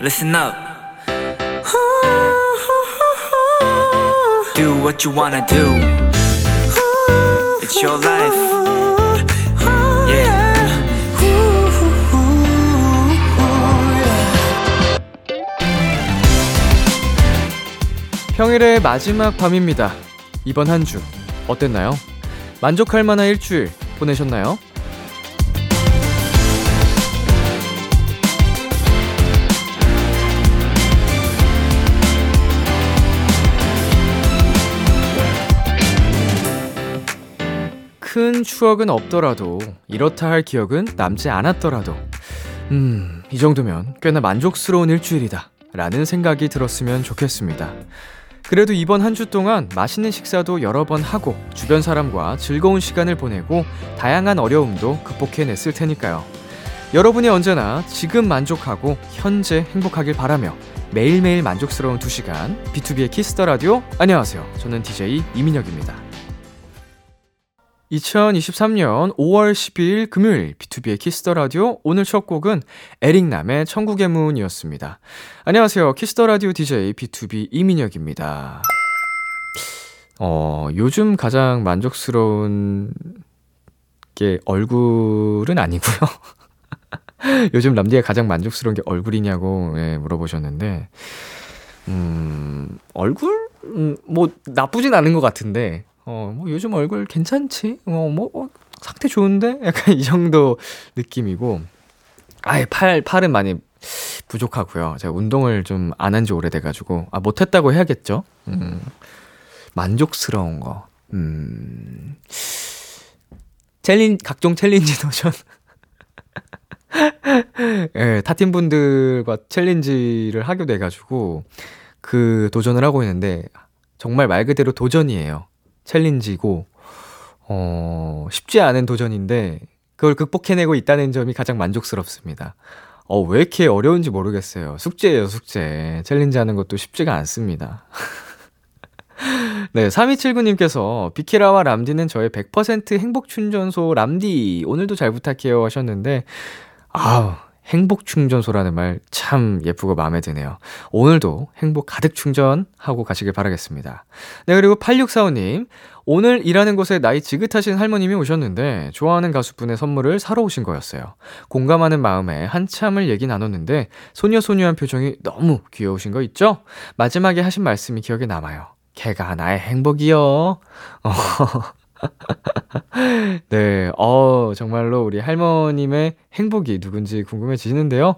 listen up. Do what you wanna do. It's your life. Yeah. 평일의 마지막 밤입니다. 이번 한 주 어땠나요? 만족할 만한 일주일 보내셨나요? 큰 추억은 없더라도 이렇다 할 기억은 남지 않았더라도 음, 이 정도면 꽤나 만족스러운 일주일이다 라는 생각이 들었으면 좋겠습니다. 그래도 이번 한 주 동안 맛있는 식사도 여러 번 하고 주변 사람과 즐거운 시간을 보내고 다양한 어려움도 극복해냈을 테니까요. 여러분이 언제나 지금 만족하고 현재 행복하길 바라며 매일매일 만족스러운 2시간 B2B의 키스터 라디오 안녕하세요. 저는 DJ 이민혁입니다. 2023년 5월 12일 금요일 B2B의 키스터 라디오 오늘 첫 곡은 에릭남의 천국의 문이었습니다. 안녕하세요. 키스터 라디오 DJ B2B 이민혁입니다. 어, 요즘 가장 만족스러운 게 얼굴은 아니고요. 요즘 람디가 가장 만족스러운 게 얼굴이냐고 예, 물어보셨는데 음, 얼굴 음, 뭐 나쁘진 않은 것 같은데 어, 뭐 요즘 얼굴 괜찮지? 어, 뭐 어, 상태 좋은데? 약간 이 정도 느낌이고 아예 팔 팔은 많이 부족하고요. 제가 운동을 좀 안 한 지 오래돼가지고 아 못했다고 해야겠죠. 음, 만족스러운 거. 음, 챌린 각종 챌린지 도전. 예, 타팀 분들과 챌린지를 하게 돼가지고 그 도전을 하고 있는데 정말 말 그대로 도전이에요. 챌린지고 어, 쉽지 않은 도전인데 그걸 극복해내고 있다는 점이 가장 만족스럽습니다. 어, 왜 이렇게 어려운지 모르겠어요. 숙제예요, 숙제. 챌린지 하는 것도 쉽지가 않습니다. 네, 3279님께서 비키라와 람디는 저의 100% 행복 충전소 람디 오늘도 잘 부탁해요 하셨는데 아우 행복 충전소라는 말 참 예쁘고 마음에 드네요. 오늘도 행복 가득 충전하고 가시길 바라겠습니다. 네, 그리고 8645님. 오늘 일하는 곳에 나이 지긋하신 할머님이 오셨는데 좋아하는 가수분의 선물을 사러 오신 거였어요. 공감하는 마음에 한참을 얘기 나눴는데 소녀소녀한 표정이 너무 귀여우신 거 있죠? 마지막에 하신 말씀이 기억에 남아요. 걔가 나의 행복이요. 어. 네, 어, 정말로 우리 할머님의 행복이 누군지 궁금해지는데요.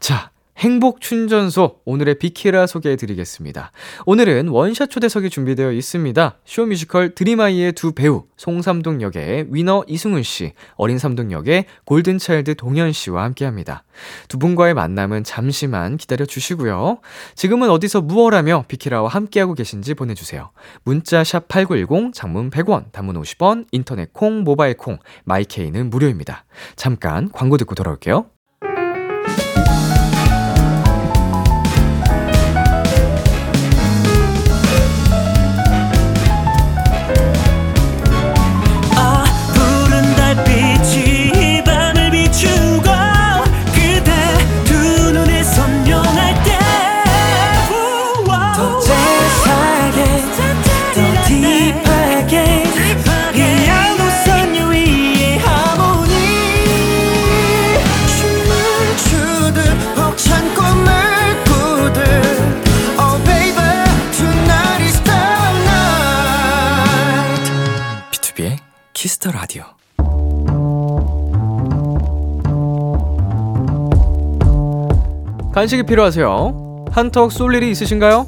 자, 행복 충전소 오늘의 비키라 소개해 드리겠습니다. 오늘은 원샷 초대석이 준비되어 있습니다. 쇼뮤지컬 드림하이의 두 배우 송삼동 역의 위너 이승훈 씨, 어린 삼동 역의 골든차일드 동현 씨와 함께합니다. 두 분과의 만남은 잠시만 기다려 주시고요. 지금은 어디서 무엇하며 비키라와 함께하고 계신지 보내주세요. 문자 샵 #8910 장문 100원, 단문 50원, 인터넷 콩, 모바일 콩, 마이케이는 무료입니다. 잠깐 광고 듣고 돌아올게요. 간식이 필요하세요? 한턱 쏠 일이 있으신가요?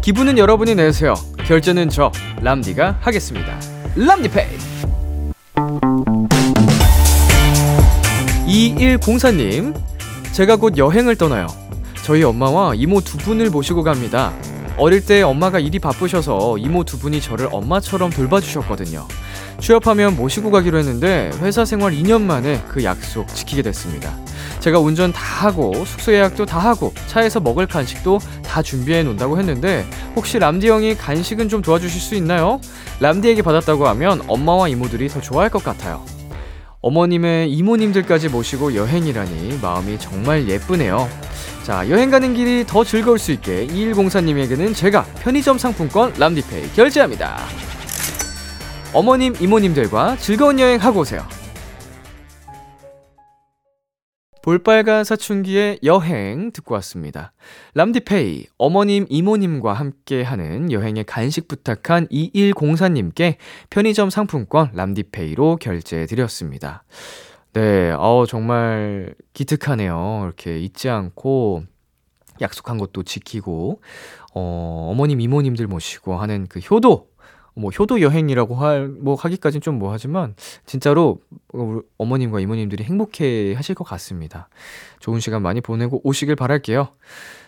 기분은 여러분이 내세요. 결제는 저 람디가 하겠습니다. 람디페이. 2104님, 제가 곧 여행을 떠나요. 저희 엄마와 이모 두 분을 모시고 갑니다. 어릴 때 엄마가 일이 바쁘셔서 이모 두 분이 저를 엄마처럼 돌봐주셨거든요. 취업하면 모시고 가기로 했는데 회사 생활 2년 만에 그 약속 지키게 됐습니다. 제가 운전 다 하고 숙소 예약도 다 하고 차에서 먹을 간식도 다 준비해 놓는다고 했는데 혹시 람디 형이 간식은 좀 도와주실 수 있나요? 람디에게 받았다고 하면 엄마와 이모들이 더 좋아할 것 같아요. 어머님의 이모님들까지 모시고 여행이라니 마음이 정말 예쁘네요. 자, 여행 가는 길이 더 즐거울 수 있게 2104님에게는 제가 편의점 상품권 람디페이 결제합니다. 어머님, 이모님들과 즐거운 여행 하고 오세요. 볼빨간 사춘기의 여행 듣고 왔습니다. 람디페이, 어머님, 이모님과 함께 하는 여행의 간식 부탁한 2104님께 편의점 상품권 람디페이로 결제해드렸습니다. 네, 어, 정말 기특하네요. 이렇게 잊지 않고 약속한 것도 지키고, 어, 어머님, 이모님들 모시고 하는 그 효도, 뭐 효도 여행이라고 할 뭐 하기까진 좀 뭐하지만 진짜로 어머님과 이모님들이 행복해 하실 것 같습니다. 좋은 시간 많이 보내고 오시길 바랄게요.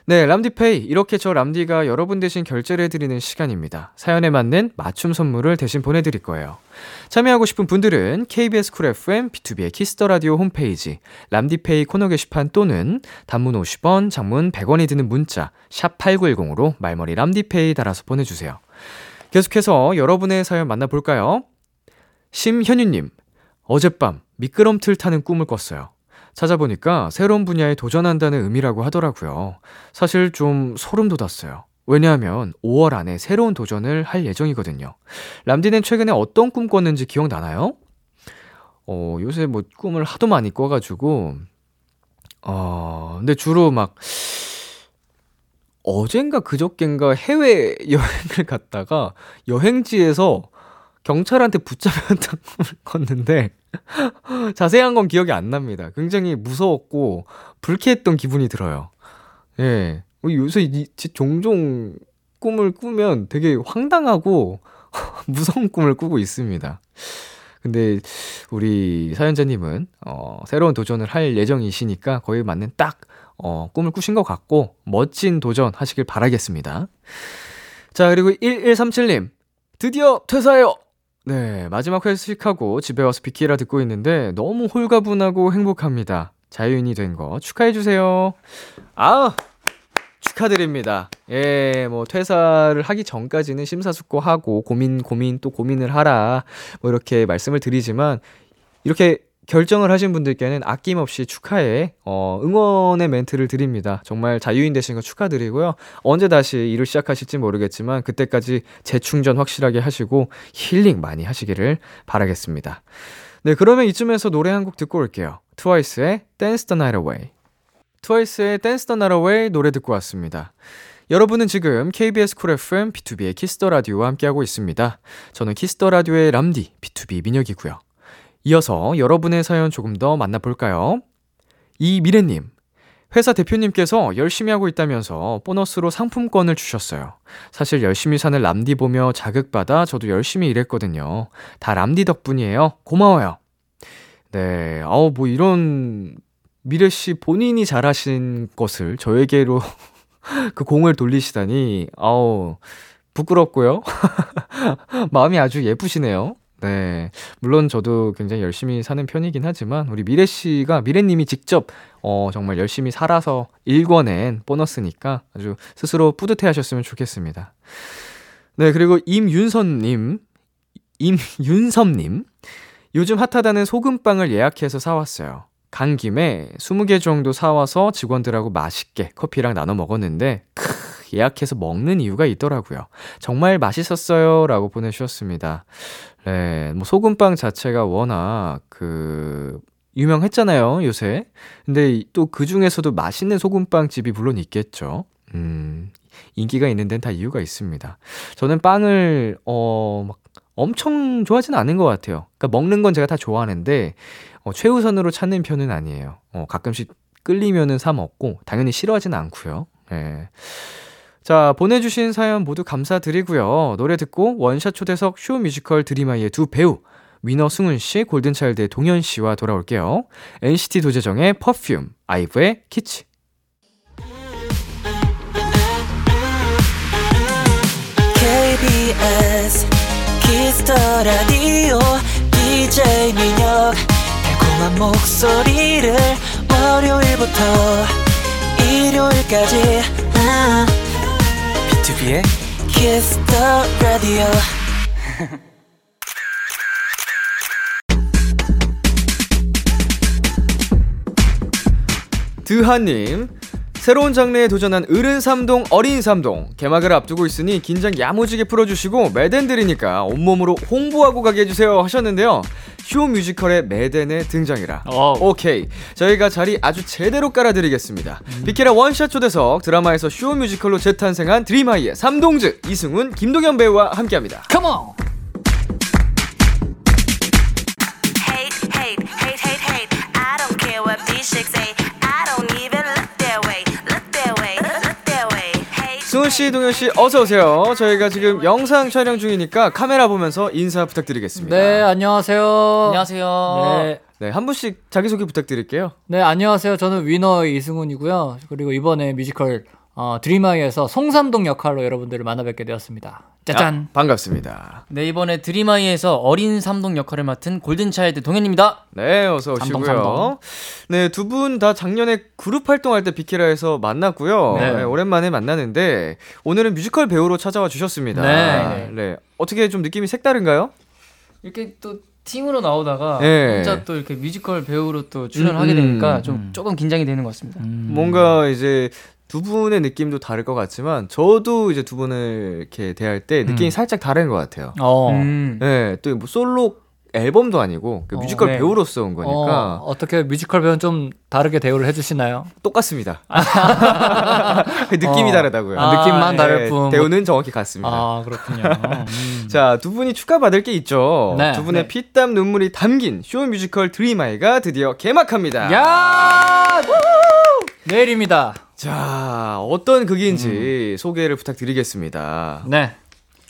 네, 람디페이 이렇게 저 람디가 여러분 대신 결제를 해드리는 시간입니다. 사연에 맞는 맞춤 선물을 대신 보내드릴 거예요. 참여하고 싶은 분들은 KBS 쿨 FM B2B의 키스터 라디오 홈페이지 람디페이 코너 게시판 또는 단문 50원, 장문 100원이 드는 문자 샵 #8910으로 말머리 람디페이 달아서 보내주세요. 계속해서 여러분의 사연 만나볼까요? 심현유님, 어젯밤 미끄럼틀 타는 꿈을 꿨어요. 찾아보니까 새로운 분야에 도전한다는 의미라고 하더라고요. 사실 좀 소름 돋았어요. 왜냐하면 5월 안에 새로운 도전을 할 예정이거든요. 람디는 최근에 어떤 꿈 꿨는지 기억나나요? 어, 요새 뭐 꿈을 하도 많이 꿔가지고, 어, 근데 주로 막, 어젠가 그저껜가 해외 여행을 갔다가 여행지에서 경찰한테 붙잡혔던 꿈을 꿨는데 자세한 건 기억이 안 납니다. 굉장히 무서웠고 불쾌했던 기분이 들어요. 예. 어, 요새 이, 종종 꿈을 꾸면 되게 황당하고 무서운 꿈을 꾸고 있습니다. 근데 우리 사연자님은 어, 새로운 도전을 할 예정이시니까 거의 맞는 딱 어, 꿈을 꾸신 것 같고 멋진 도전 하시길 바라겠습니다. 자, 그리고 1137님. 드디어 퇴사해요. 네, 마지막 회식하고 집에 와서 비키라 듣고 있는데 너무 홀가분하고 행복합니다. 자유인이 된 거 축하해주세요. 아! 축하드립니다. 예, 뭐, 퇴사를 하기 전까지는 심사숙고하고, 고민, 고민, 또 고민을 하라. 뭐, 이렇게 말씀을 드리지만, 이렇게 결정을 하신 분들께는 아낌없이 축하해, 어, 응원의 멘트를 드립니다. 정말 자유인 되신 거 축하드리고요. 언제 다시 일을 시작하실지 모르겠지만, 그때까지 재충전 확실하게 하시고, 힐링 많이 하시기를 바라겠습니다. 네, 그러면 이쯤에서 노래 한 곡 듣고 올게요. 트와이스의 Dance the Night Away. 트와이스의 Dance the Night Away 노래 듣고 왔습니다. 여러분은 지금 KBS 쿨 FM B2B의 키스터 라디오와 함께하고 있습니다. 저는 Kiss the Radio의 람디 BTOB 민혁이고요. 이어서 여러분의 사연 조금 더 만나볼까요? 이미래님, 회사 대표님께서 열심히 하고 있다면서 보너스로 상품권을 주셨어요. 사실 열심히 사는 람디 보며 자극받아 저도 열심히 일했거든요. 다 람디 덕분이에요. 고마워요. 네, 아우, 뭐 이런 미래 씨 본인이 잘하신 것을 저에게로 그 공을 돌리시다니, 아우, 부끄럽고요. 마음이 아주 예쁘시네요. 네. 물론 저도 굉장히 열심히 사는 편이긴 하지만 우리 미래 씨가 미래 님이 직접 어 정말 열심히 살아서 일궈낸 보너스니까 아주 스스로 뿌듯해 하셨으면 좋겠습니다. 네, 그리고 임윤선 님 임윤섭 님 요즘 핫하다는 소금빵을 예약해서 사 왔어요. 간 김에 20개 정도 사 와서 직원들하고 맛있게 커피랑 나눠 먹었는데 크 예약해서 먹는 이유가 있더라고요. 정말 맛있었어요. 라고 보내 주셨습니다. 네, 뭐 소금빵 자체가 워낙 그 유명했잖아요, 요새. 근데 또 그 중에서도 맛있는 소금빵 집이 물론 있겠죠. 음, 인기가 있는 데는 다 이유가 있습니다. 저는 빵을, 어, 막 엄청 좋아하진 않은 것 같아요. 그러니까 먹는 건 제가 다 좋아하는데, 어, 최우선으로 찾는 편은 아니에요. 어, 가끔씩 끌리면은 사 먹고, 당연히 싫어하진 않고요. 예. 자, 보내주신 사연 모두 감사드리고요. 노래 듣고 원샷 초대석 쇼 뮤지컬 드림하이의 두 배우, 위너 승훈 씨, 골든차일드의 동현 씨와 돌아올게요. NCT 도재정의 Perfume, 아이브의 Kitsch. KBS Kiss the Radio DJ 민혁 달콤한 목소리를 월요일부터 일요일까지 아. B2B의 Kiss the Radio. 드하님 새로운 장르에 도전한 어른 삼동, 어린 삼동. 개막을 앞두고 있으니 긴장 야무지게 풀어주시고 매댄들이니까 온몸으로 홍보하고 가게 해주세요 하셨는데요. 쇼 뮤지컬의 매댄의 등장이라. 어. 오케이. 저희가 자리 아주 제대로 깔아드리겠습니다. 비키라 원샷 초대석 드라마에서 쇼 뮤지컬로 재탄생한 드림하이의 삼동즈 이승훈, 김동현 배우와 함께합니다. Come on. hate, hate, hate, hate, hate. I don't care what these chicks 승훈 씨, 동현 씨, 어서 오세요. 저희가 지금 영상 촬영 중이니까 카메라 보면서 인사 부탁드리겠습니다. 네, 안녕하세요. 안녕하세요. 네. 네, 한 분씩 자기소개 부탁드릴게요. 네, 안녕하세요. 저는 위너 이승훈이고요. 그리고 이번에 뮤지컬 어, 드림하이에서 송삼동 역할로 여러분들을 만나뵙게 되었습니다. 짜잔. 아, 반갑습니다. 네, 이번에 드림하이에서 어린 삼동 역할을 맡은 골든차일드 동현입니다. 네, 어서 오시고요. 삼동, 삼동. 네, 두 분 다 작년에 그룹 활동할 때 비키라에서 만났고요. 네. 네, 오랜만에 만나는데 오늘은 뮤지컬 배우로 찾아와 주셨습니다. 네. 네. 어떻게 좀 느낌이 색다른가요? 이렇게 또 팀으로 나오다가 네. 혼자 또 이렇게 뮤지컬 배우로 또 출연을 하게 음, 되니까 음. 좀 조금 긴장이 되는 것 같습니다. 뭔가 이제 두 분의 느낌도 다를 것 같지만 저도 이제 두 분을 이렇게 대할 때 느낌이 음. 살짝 다른 것 같아요. 어. 음. 네, 또 뭐 솔로 앨범도 아니고 그 어, 뮤지컬 네. 배우로서 온 거니까 어, 어떻게 뮤지컬 배우는 좀 다르게 대우를 해주시나요? 똑같습니다. 느낌이 어. 다르다고요. 아, 느낌만 다를 네, 뿐. 대우는 정확히 같습니다. 아, 그렇군요. 음. 자, 두 분이 축하받을 게 있죠. 네. 두 분의 네. 피땀 눈물이 담긴 쇼 뮤지컬 드림하이가 드디어 개막합니다. 야! 내일입니다. 자, 어떤 극인지 음. 소개를 부탁드리겠습니다. 네.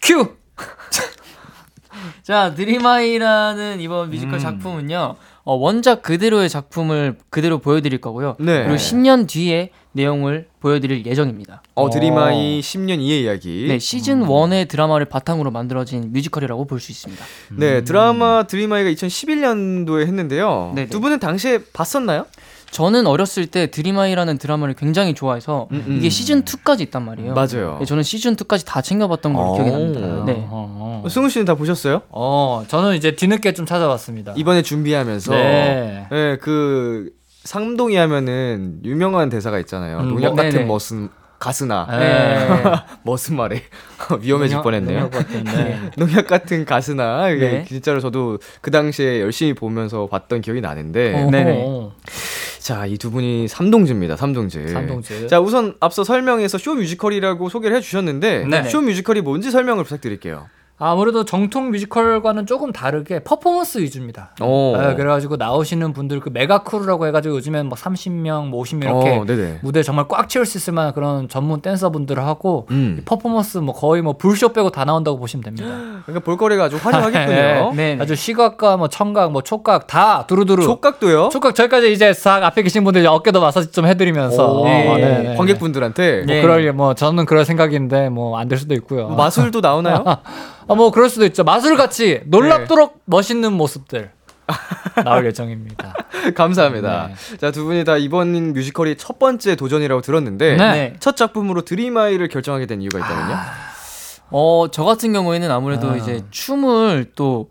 큐! 자, 드림하이라는 이번 음. 뮤지컬 작품은요. 어, 원작 그대로의 작품을 그대로 보여드릴 거고요. 네. 그리고 10년 뒤에 내용을 보여드릴 예정입니다. 어, 드림하이 10년 뒤의 이야기. 네, 시즌 1의 드라마를 바탕으로 만들어진 뮤지컬이라고 볼 수 있습니다. 네, 드라마 드림아이가 2011년도에 했는데요. 네네. 두 분은 당시에 봤었나요? 저는 어렸을 때 드림아이라는 드라마를 굉장히 좋아해서 음, 음. 이게 시즌 2까지 있단 말이에요. 맞아요. 네, 저는 시즌 2까지 다 챙겨봤던 걸로 오. 기억이 납니다. 네. 어, 어. 승우 씨는 다 보셨어요? 어, 저는 이제 뒤늦게 좀 찾아봤습니다. 이번에 준비하면서 네. 네, 그 상동이 하면은 유명한 대사가 있잖아요. 음, 농약 뭐, 같은 네네. 머슴 가스나 네. 머슴 말에 위험해질 뻔했네요. 농약 같은데. 농약 같은 가스나 네. 진짜로 저도 그 당시에 열심히 보면서 봤던 기억이 나는데 어, 네네. 어, 자 이 두 분이 삼동즈입니다 삼동즈 삼동즈. 자 우선 앞서 설명에서 쇼 뮤지컬이라고 소개를 해주셨는데 네네. 쇼 뮤지컬이 뭔지 설명을 부탁드릴게요 아무래도 정통 뮤지컬과는 조금 다르게 퍼포먼스 위주입니다. 오. 네, 그래가지고 나오시는 분들 그 mega crew라고 해가지고 요즘엔 뭐 30명, 뭐 50명 이렇게 어. 무대 정말 꽉 채울 수 있을 만한 그런 전문 댄서분들을 하고 음. 이 퍼포먼스 뭐 거의 뭐 불쇼 빼고 다 나온다고 보시면 됩니다. 그러니까 볼거리가 아주 화려하겠군요 네. 네. 아주 시각과 뭐 청각, 뭐 촉각 다 두루두루. 촉각도요 촉각 저희까지 이제 싹 앞에 계신 분들 어깨도 마사지 좀 해드리면서 오, 네, 네, 네. 관객분들한테 뭐 네. 그럴 뭐 저는 그럴 생각인데 뭐 안 될 수도 있고요. 마술도 나오나요? 아, 뭐 그럴 수도 있죠. 마술 같이 놀랍도록 네. 멋있는 모습들 나올 예정입니다. 감사합니다. 네. 자, 두 분이 다 이번 뮤지컬이 첫 번째 도전이라고 들었는데 네. 첫 작품으로 드림아이를 결정하게 된 이유가 있다면요? 어, 저 같은 경우에는 아무래도 아. 이제 춤을 또,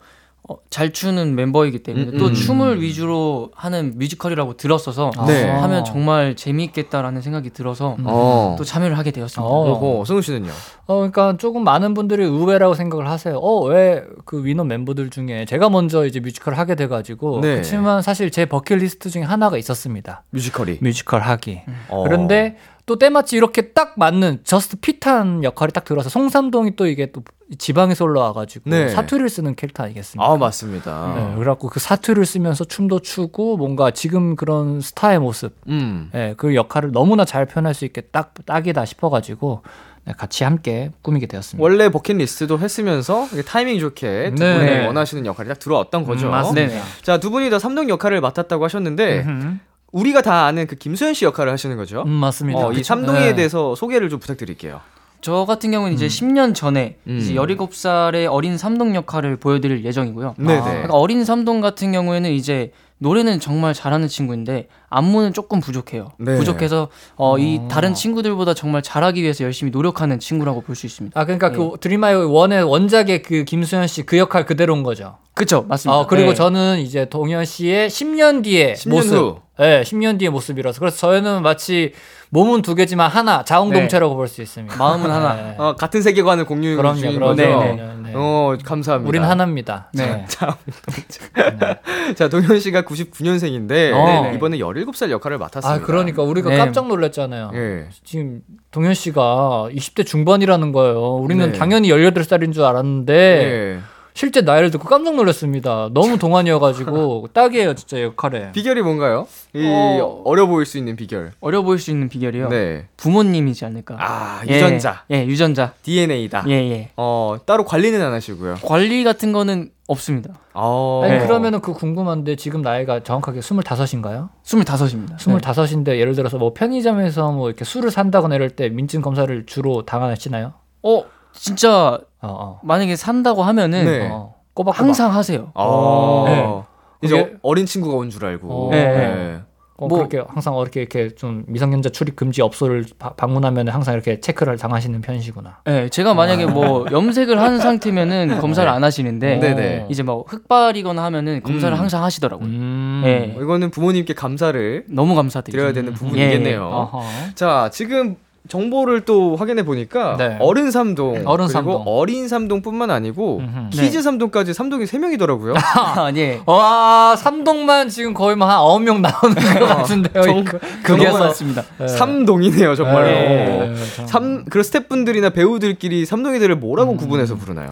어, 잘 추는 멤버이기 때문에 음, 또 음. 춤을 위주로 하는 뮤지컬이라고 들었어서 네. 하면 정말 재미있겠다라는 생각이 들어서 어. 또 참여를 하게 되었습니다. 어. 승훈 씨는요? 어, 그러니까 조금 많은 분들이 의외라고 생각을 하세요. 어, 왜 그 위너 멤버들 중에 제가 먼저 이제 뮤지컬 하게 돼가지고. 네. 그렇지만 사실 제 버킷리스트 중에 하나가 있었습니다. 뮤지컬이. 뮤지컬 하기. 어. 그런데 또 때마치 이렇게 딱 맞는 just fit한 역할이 딱 들어서 송삼동이 또 이게 또 지방에서 올라와가지고 네. 사투리를 쓰는 캐릭터 아니겠습니까? 아, 맞습니다. 네, 그래갖고 그 사투리를 쓰면서 춤도 추고 뭔가 지금 그런 스타의 모습, 음. 예, 그 역할을 너무나 잘 표현할 수 있게 딱 딱이다 싶어가지고 네, 같이 함께 꾸미게 되었습니다. 원래 버킷리스트도 했으면서 타이밍 좋게 두 네. 분이 원하시는 역할이 딱 들어왔던 거죠. 음, 맞습니다. 네네. 자, 두 분이 다 삼동 역할을 맡았다고 하셨는데 음흠. 우리가 다 아는 그 김수현 씨 역할을 하시는 거죠? 음, 맞습니다. 어, 이. 삼동이에 네. 대해서 소개를 좀 부탁드릴게요. 저 같은 경우는 이제 10년 전에 음. 이제 17살의 어린 삼동 역할을 보여드릴 예정이고요. 네네. 그러니까 어린 삼동 같은 경우에는 이제 노래는 정말 잘하는 친구인데 안무는 조금 부족해요. 네. 부족해서 어, 이 다른 친구들보다 정말 잘하기 위해서 열심히 노력하는 친구라고 볼 수 있습니다. 아 그러니까 네. 그 드림아이 원의 원작의 그 김수현 씨 그 역할 그대로인 거죠. 그쵸 맞습니다. 어, 그리고 네. 저는 이제 동현 씨의 10년 뒤의 10년 모습. 후. 네, 10년 뒤의 모습이라서. 그래서 저희는 마치 몸은 두 개지만 하나, 자웅동체라고 볼 수 있습니다. 마음은 하나. 네. 어, 같은 세계관을 공유 그럼요, 중인 그럼요. 거죠. 네, 네, 네. 어, 감사합니다. 우린 하나입니다. 네. 자, 동현 씨가 99년생인데 어. 이번에 17살 역할을 맡았습니다. 아, 그러니까 우리가 네. 깜짝 놀랐잖아요. 예. 지금 동현 씨가 20대 중반이라는 거예요. 우리는 네. 당연히 18살인 줄 알았는데 예. 실제 나이를 듣고 깜짝 놀랐습니다. 너무 동안이어가지고 딱이에요, 진짜 역할에. 비결이 뭔가요? 이 어. 어... 려 보일 수 있는 비결. 어려 보일 수 있는 비결이요. 네. 부모님이지 않을까. 아, 예, 유전자. 예, 유전자. DNA다. 예, 예. 어, 따로 관리는 안 하시고요. 관리 같은 거는 없습니다. 어. 아니, 네. 그러면은 그 궁금한데 지금 나이가 정확하게 25인가요? 25입니다. 25인데 예를 들어서 뭐 편의점에서 뭐 이렇게 술을 산다거나 이럴 때 민증 검사를 주로 당하시나요? 어, 진짜 어, 어. 만약에 산다고 하면은 네. 어. 꼬박꼬박. 항상 하세요. 어. 네. 이제 어린 친구가 온 줄 알고. 어. 네. 네. 어, 뭐- 그렇게 항상 이렇게 이렇게 좀 미성년자 출입 금지 업소를 바- 방문하면 항상 이렇게 체크를 당하시는 편이시구나. 네, 제가 만약에 뭐 염색을 한 상태면은 검사를 안 하시는데 네네. 이제 뭐 흑발이거나 하면은 검사를 음. 항상 하시더라고요. 음. 예. 어, 이거는 부모님께 감사를 너무 감사드리죠. 드려야 되는 음. 부분이겠네요. 어허. 자, 지금 정보를 또 확인해 보니까 네. 어른 삼동 어른 그리고 삼동. 어린 삼동뿐만 아니고 음흠. kids 삼동까지 삼동이 세 명이더라고요. 아, 예. 와, 삼동만 지금 거의 뭐한 9명 나오는 것 같은데요. 정- 이거. 그게 맞습니다. 네. 삼동이네요, 정말로. 네, 정- 삼, 그 스태프분들이나 배우들끼리 삼동이들을 뭐라고 구분해서 부르나요?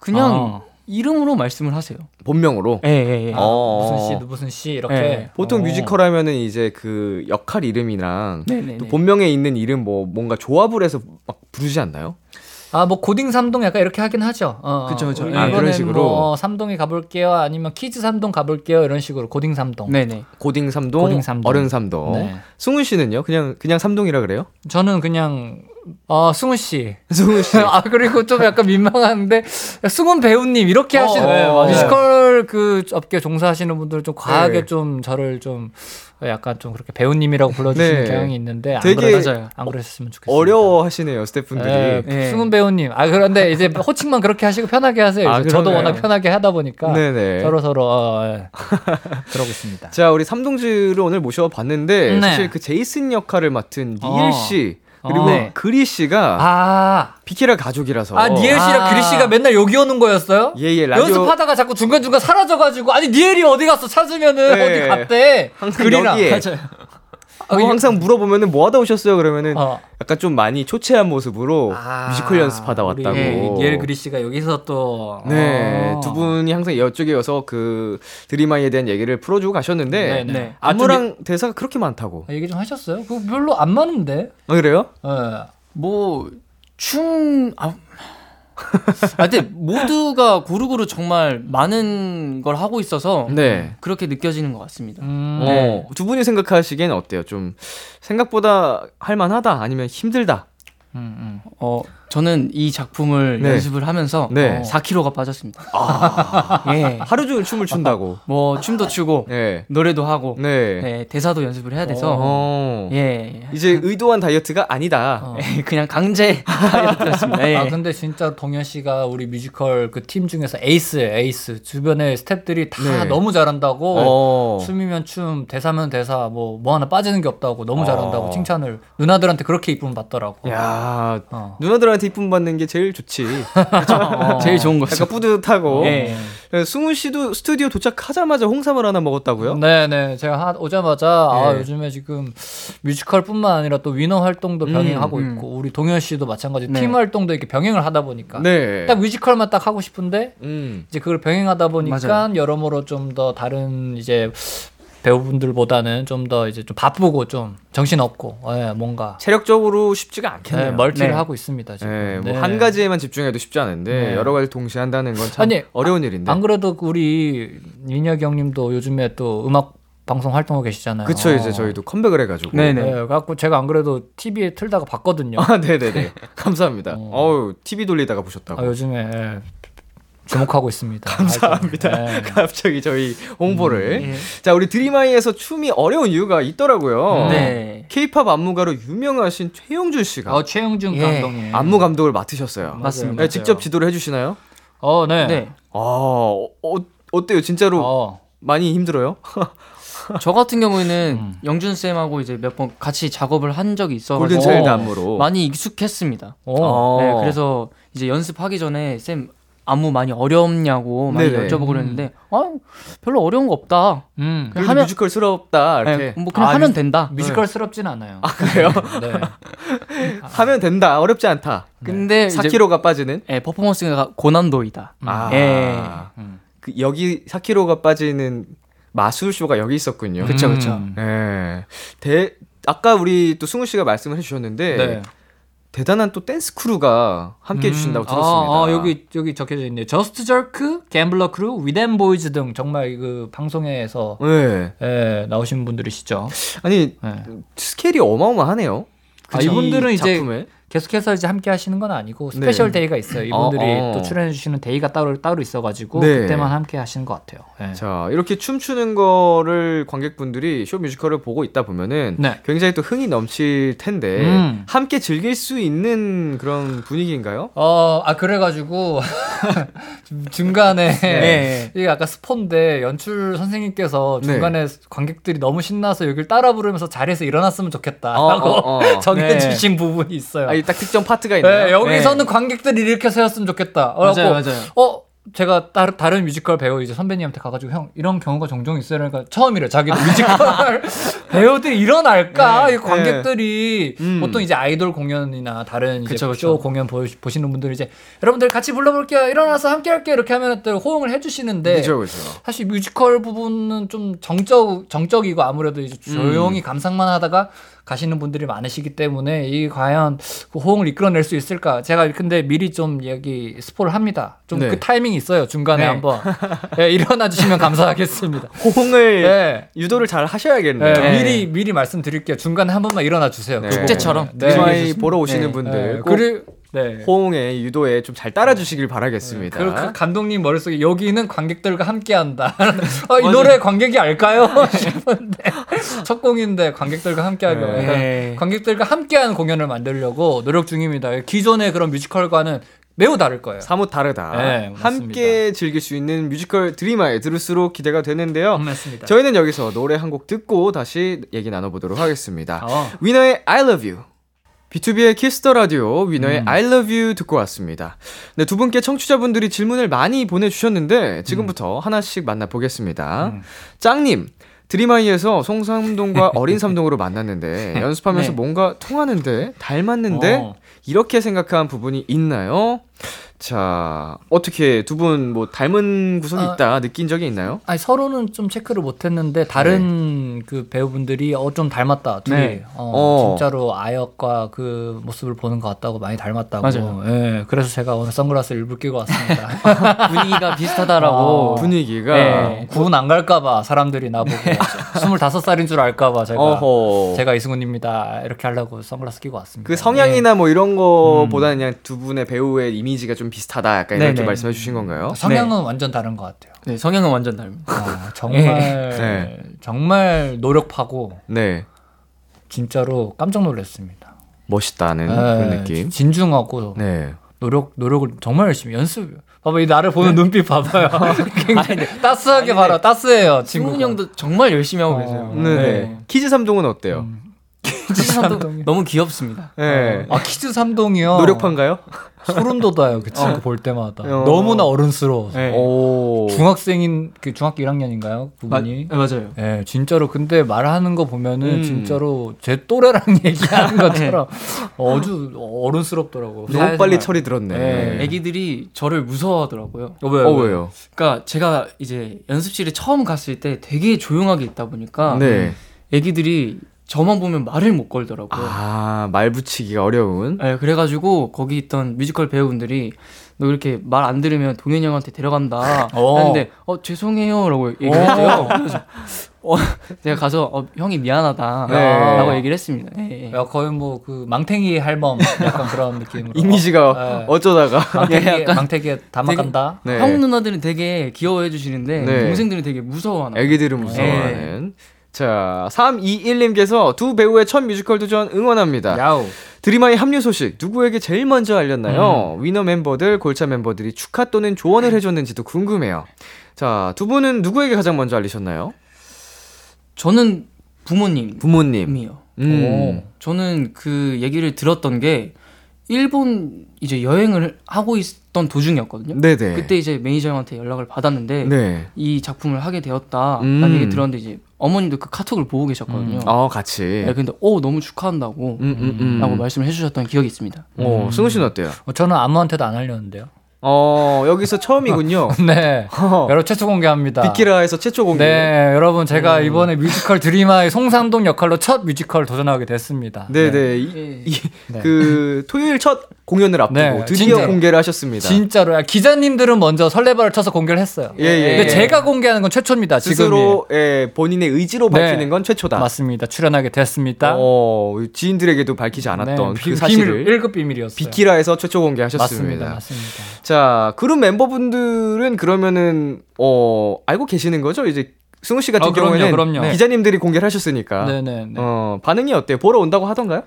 그냥 어. 이름으로 말씀을 하세요. 본명으로. 예, 예, 예. 어. 무슨 씨, 무슨 씨 이렇게. 네. 보통 어. 뮤지컬 하면은 이제 그 역할 이름이랑 네, 네, 또 네. 본명에 있는 이름 뭐 뭔가 조합을 해서 막 부르지 않나요? 아, 뭐 고딩 삼동 약간 이렇게 하긴 하죠. 어, 그쵸, 그쵸. 우리 아, 그런 식으로? 뭐 삼동에 가볼게요. 아니면 키즈 삼동 가볼게요. 이런 식으로 고딩 삼동. 네, 네. 고딩 삼동, 고딩 삼동. 어른 삼동. 네. 승훈 씨는요? 그냥 그냥 삼동이라 그래요? 저는 그냥 어, 승훈 씨. 승훈 씨. 아 그리고 좀 약간 민망한데 승훈 배우님 이렇게 어, 하시는 네, 맞아요. 뮤지컬 그 업계 종사하시는 분들 좀 과하게 네. 좀 저를 좀 약간 좀 그렇게 배우님이라고 불러주시는 네. 경향이 있는데 안, 되게 그러. 안 그러셨으면 좋겠어요. 어려워하시네요 스태프분들이. 네, 예. 승훈 배우님. 아 그런데 이제 호칭만 그렇게 하시고 편하게 하세요. 아, 저도. 워낙 편하게 하다 보니까 네네. 서로 서로 어, 예. 그러고 있습니다. 자, 우리 삼동즈를 오늘 모셔봤는데 네. 사실 그 제이슨 역할을 맡은 니엘 어. 씨 그리고 어. 네. 그리 씨가 아, 비키라 가족이라서 아 니엘 씨랑 아. 그리 씨가 맨날 여기 오는 거였어요? 예예 라디오 연습하다가 자꾸 중간 중간 사라져가지고 아니 니엘이 어디 갔어 찾으면은 네. 어디 갔대 항상 그리랑 여기에 아, 뭐 항상 물어보면은 뭐 하다 오셨어요 그러면은 어. 약간 좀 많이 초췌한 모습으로 아, 뮤지컬 연습하다 왔다고. 니엘 그리 씨가 여기서 또 네, 어. 두 분이 항상 이쪽에서 그 드림아이에 대한 얘기를 풀어 주고 가셨는데 네, 네. 네. 안무랑 대사가 그렇게 많다고. 아, 얘기 좀 하셨어요? 그거 별로 안 많은데. 아, 그래요? 예. 뭐, 춤, 아, 아, 근데 모두가 고루고루 정말 많은 걸 하고 있어서 네. 그렇게 느껴지는 것 같습니다. 음. 어, 두 분이 생각하시기엔 어때요? 좀 생각보다 할만하다 아니면 힘들다. 음, 음. 어, 저는 이 작품을 네. 연습을 하면서 네. 어, 4kg가 빠졌습니다. 예. 하루 종일 춤을 춘다고. 뭐 춤도 추고 네. 노래도 하고 네. 네, 대사도 연습을 해야 돼서 어. 예. 이제 의도한 다이어트가 아니다. 어. 그냥 강제 다이어트였습니다. 예. 아 근데 진짜 동현 씨가 우리 뮤지컬 그 팀 중에서 에이스예요 에이스 주변에 스탭들이 다 네. 너무 잘한다고 어. 춤이면 춤 대사면 대사 뭐뭐 하나 빠지는 게 없다고 너무 잘한다고 어. 칭찬을 누나들한테 그렇게 이쁨 받더라고 야, 어. 누나들한테 이쁨 받는 게 제일 좋지. 어. 제일 좋은 거죠. 약간 뿌듯하고. 예. 네, 승훈 씨도 스튜디오 도착하자마자 홍삼을 하나 먹었다고요? 네네 제가 하- 오자마자 아 예. 요즘에 지금 뮤지컬뿐만 아니라 또 위너 활동도 병행하고 음. 있고 우리 동현 씨도 마찬가지 네. 팀 활동도 이렇게 병행을 하다 보니까 네. 딱 뮤지컬만 딱 하고 싶은데 음. 이제 그걸 병행하다 보니까 맞아요. 여러모로 좀 더 다른 이제 배우분들보다는 좀 더 이제 좀 바쁘고 좀 정신 없고 예, 뭔가 체력적으로 쉽지가 네, 않겠네요. 멀티를 네. 하고 있습니다 지금. 네, 네. 뭐 한 가지에만 집중해도 쉽지 않은데 네. 여러 가지 동시에 한다는 건 참 어려운 일인데. 안 그래도 우리 민혁이 형님도 요즘에 또 음악 방송 활동하고 계시잖아요. 그쵸 이제 저희도 컴백을 해가지고. 네네. 네, 갖고 제가 안 그래도 TV에 틀다가 봤거든요. 아, 네네네. 감사합니다. 어. 어. 우 TV 돌리다가 보셨다고. 아, 요즘에 예, 주목하고 있습니다. 감사합니다. 아이고, 네. 갑자기 저희 홍보를. 예. 자, 우리 드림아이에서 춤이 어려운 이유가 있더라고요. 네. 케이팝 안무가로 유명하신 최용준 씨가 어, 최영준 예. 감독님. 안무 감독을 맡으셨어요. 맞습니다. 네, 직접 지도를 해주시나요? 어, 네. 네. 아, 어, 어때요? 진짜로 어. 많이 힘들어요? 저 같은 경우에는 음. 영준 쌤하고 이제 몇 번 같이 작업을 한 적이 있어가지고 골든차일드 안무로. 많이 익숙했습니다. 어. 어. 네, 그래서 이제 연습하기 전에 쌤 안무 많이 어렵냐고 많이 네네. 여쭤보고 그랬는데 아 별로 어려운 거 없다. 음. 그래도 하면- 뮤지컬스럽다 이렇게 네, 뭐 그냥 아, 하면 뮤- 된다. 뮤지컬스럽진 않아요. 아, 그래요? 네. 하면 된다. 어렵지 않다. 근데 이제 4kg가 빠지는. 예, 퍼포먼스가 고난도이다. 아, 예. 음. 그 여기 4kg가 빠지는 마술 쇼가 여기 있었군요. 그쵸, 그쵸. 음. 예. 대 아까 우리 또 승훈 씨가 말씀을 해주셨는데 네. 대단한 또 댄스 크루가 함께 해주신다고 음, 들었습니다. 아, 아, 여기 여기 적혀져 있네요. 저스트 저크, 갬블러 크루, 위댐보이즈 등 정말 그 방송에서 네. 예, 나오신 분들이시죠. 아니 예. 스케일이 어마어마하네요. 아, 그쵸? 이분들은 이 이제 작품에. 계속해서 이제 함께 하시는 건 아니고 special 네. day가 있어요. 이분들이 어, 어. 또 출연해 주시는 day가 따로 따로 있어가지고 네. 그때만 함께 하시는 것 같아요. 예. 자 이렇게 춤추는 거를 관객분들이 쇼 뮤지컬을 보고 있다 보면은 네. 굉장히 또 흥이 넘칠 텐데 음. 함께 즐길 수 있는 그런 분위기인가요? 어, 아 그래가지고 중간에 네. 이게 아까 스포인데 연출 선생님께서 중간에 관객들이 너무 신나서 여기를 따라 부르면서 자리에서 일어났으면 좋겠다라고 어, 어, 어. 정해주신 부분이 있어요. 아, 이딱 특정 파트가 있나요? 네, 여기서는 관객들이 이렇게 세웠으면 좋겠다. 맞아요, 맞아요. 어, 제가 다른 다른 뮤지컬 배우 이제 선배님한테 가가지고 형 이런 경우가 종종 있어요. 그러니까 처음이래. 자기도 뮤지컬 배우들이 일어날까? 네. 이 관객들이 음. 보통 이제 아이돌 공연이나 다른 이제 그쵸, 쇼 그쵸. 공연 보, 보시는 분들 이제 여러분들 같이 불러볼게요. 일어나서 함께 할게요. 이렇게 하면 또 호응을 해주시는데 그죠 그죠. 사실 뮤지컬 부분은 좀 정적 정적이고 아무래도 이제 조용히 감상만 하다가 가시는 분들이 많으시기 때문에 이 과연 그 호응을 이끌어낼 수 있을까? 제가 근데 미리 좀 여기 스포를 합니다. 좀그 네. 타이밍 이 있어요. 중간에 네. 한번 예, 일어나 주시면 감사하겠습니다. 호응을 네. 유도를 잘 하셔야겠네요. 예, 네. 미리 미리 말씀드릴게요. 중간에 한 번만 일어나 주세요. 네. 부분은. 드림아이 네. 보러 오시는 네. 분들 네. 꼭 그리고 네. 호응에 유도에 좀 잘 따라주시길 바라겠습니다. 그 감독님 머릿속에 여기는 관객들과 함께한다. 어, 이 노래 관객이 알까요? 싶은데 첫 공인데 관객들과 함께하면 네. 네. 관객들과 함께하는 공연을 만들려고 노력 중입니다. 기존의 그런 뮤지컬과는 매우 다를 거예요. 사뭇 다르다. 네. 함께 즐길 수 있는 뮤지컬 드림하이 들을수록 기대가 되는데요. 맞습니다. 저희는 여기서 노래 한 곡 듣고 다시 얘기 나눠보도록 하겠습니다. 어. 위너의 I Love You. BTOB의 키스 더 라디오 위너의 음. I Love You 듣고 왔습니다. 네, 두 분께 청취자분들이 질문을 많이 보내주셨는데 지금부터 하나씩 만나보겠습니다. 음. 짱님. 드림아이에서 송삼동과 어린 삼동으로 만났는데 연습하면서 네. 뭔가 통하는데 닮았는데 어. 이렇게 생각한 부분이 있나요? 자 어떻게 두 분 뭐 닮은 구석이 아, 있다 느낀 적이 있나요? 아니 서로는 좀 체크를 못 했는데 다른 그 배우분들이 어 좀 닮았다 둘이 네. 어, 어. 진짜로 아역과 그 모습을 보는 것 같다고 많이 닮았다고 맞아요. 예 그래서 제가 오늘 선글라스 일부 끼고 왔습니다 분위기가 비슷하다라고. 어, 분위기가 네. 구분 안 갈까 봐 사람들이 나보고 25살인 줄 알까 봐 제가 어허. 제가 이승훈입니다 이렇게 하려고 선글라스 끼고 왔습니다 그 성향이나 뭐 이런 거보다는 그냥 두 분의 배우의 이미지가 좀 비슷하다 약간 이렇게 네네. 말씀해 주신 건가요? 예. 성향은 완전 다른 것 같아요 네, 성향은 완전 닮은. 어, 정말 네. 정말 노력하고 네. 진짜로 깜짝 놀랐습니다 멋있다는 그런 예, 느낌. 진중하고 네. 노력 노력을 정말 열심히 연습. 봐봐 이 나를 보는 눈빛 봐봐요. 굉장히 따스하게 봐라. 따스해요 친구. 형도 정말 열심히 하고 어, 계세요. 네. 키즈 삼동은 어때요? 키즈 삼동 너무 귀엽습니다. 네. 아 키즈 삼동이요. 노력파인가요? 소름 돋아요 그 친구 볼 때마다. 어. 너무나 어른스러워서. 네. 오. 중학생인 그 중학교 1학년인가요 그분이? 네, 맞아요. 예, 진짜로 근데 말하는 거 보면은 음. 진짜로 제 또래랑 얘기하는 것처럼 아주 어른스럽더라고. 너무 빨리 철이 들었네. 네. 애기들이 저를 무서워하더라고요. 어, 왜요? 어 왜요? 그러니까 제가 이제 연습실에 처음 갔을 때 되게 조용하게 있다 보니까 네. 애기들이 저만 보면 말을 못 걸더라고요. 아, 말 붙이기가 어려운. 네, 그래가지고 거기 있던 뮤지컬 배우분들이 너 이렇게 말 안 들으면 동현이 형한테 데려간다 어. 하는데 어 죄송해요 라고 얘기했어요. 그래서 어, 제가 가서 어, 형이 미안하다 네. 라고 얘기를 했습니다. 예, 예. 야 거의 뭐 그 망탱이 할멈 약간 그런 느낌으로. 이미지가 네. 어쩌다가 망탱이 약간 망탱이에 담아간다. 네. 형 누나들은 되게 귀여워해 주시는데 네. 동생들은 되게 무서워하나. 봐요. 애기들은 무서워하는. 자, 321님께서 두 배우의 첫 뮤지컬 도전 응원합니다. 야우. 드리마의 합류 소식 누구에게 제일 먼저 알렸나요? 음. 위너 멤버들, 골차 member들이 축하 또는 조언을 해줬는지도 궁금해요. 자, 두 분은 누구에게 가장 먼저 알리셨나요? 저는 부모님이요. 부모님. 음. 저는 그 얘기를 들었던 게 일본 이제 여행을 하고 있던 도중이었거든요. 네네. 그때 이제 매니저 형한테 연락을 받았는데 네. 이 작품을 하게 되었다라는 음. 얘기 들었는데 이제 어머님도 그 카톡을 보고 계셨거든요. 어, 같이. 네, 근데 오 너무 축하한다고 음, 음, 음. 라고 말씀을 해주셨던 기억이 있습니다. 어, 승우 씨는 어때요? 어, 저는 아무한테도 안 알렸는데요. 어, 여기서 처음이군요. 네. 여러분 최초 공개합니다. 비키라에서 최초 공개. 네, 여러분 제가 이번에 뮤지컬 드림하이의 송삼동 역할로 첫 뮤지컬 도전하게 됐습니다. 네네. 이, 예. 이, 네. 그 토요일 첫 공연을 앞두고 네, 드디어 진짜로. 공개를 하셨습니다. 진짜로 야, 기자님들은 먼저 설레발을 쳐서 공개를 했어요. 예, 예. 근데 제가 공개하는 건 최초입니다. 지금이. 스스로 예, 본인의 의지로 네. 밝히는 건 최초다. 맞습니다. 출연하게 됐습니다. 어, 지인들에게도 밝히지 않았던 네, 그 비- 사실을 비밀, 1급 비밀이었어요. 비키라에서 최초 공개하셨습니다. 맞습니다. 맞습니다. 자, 그룹 멤버분들은 그러면은 어, 알고 계시는 거죠? 이제 승우 씨 같은 아, 그럼요, 경우에는 그럼요. 네. 기자님들이 공개를 하셨으니까. 네네. 네. 어, 반응이 어때요? 보러 온다고 하던가요?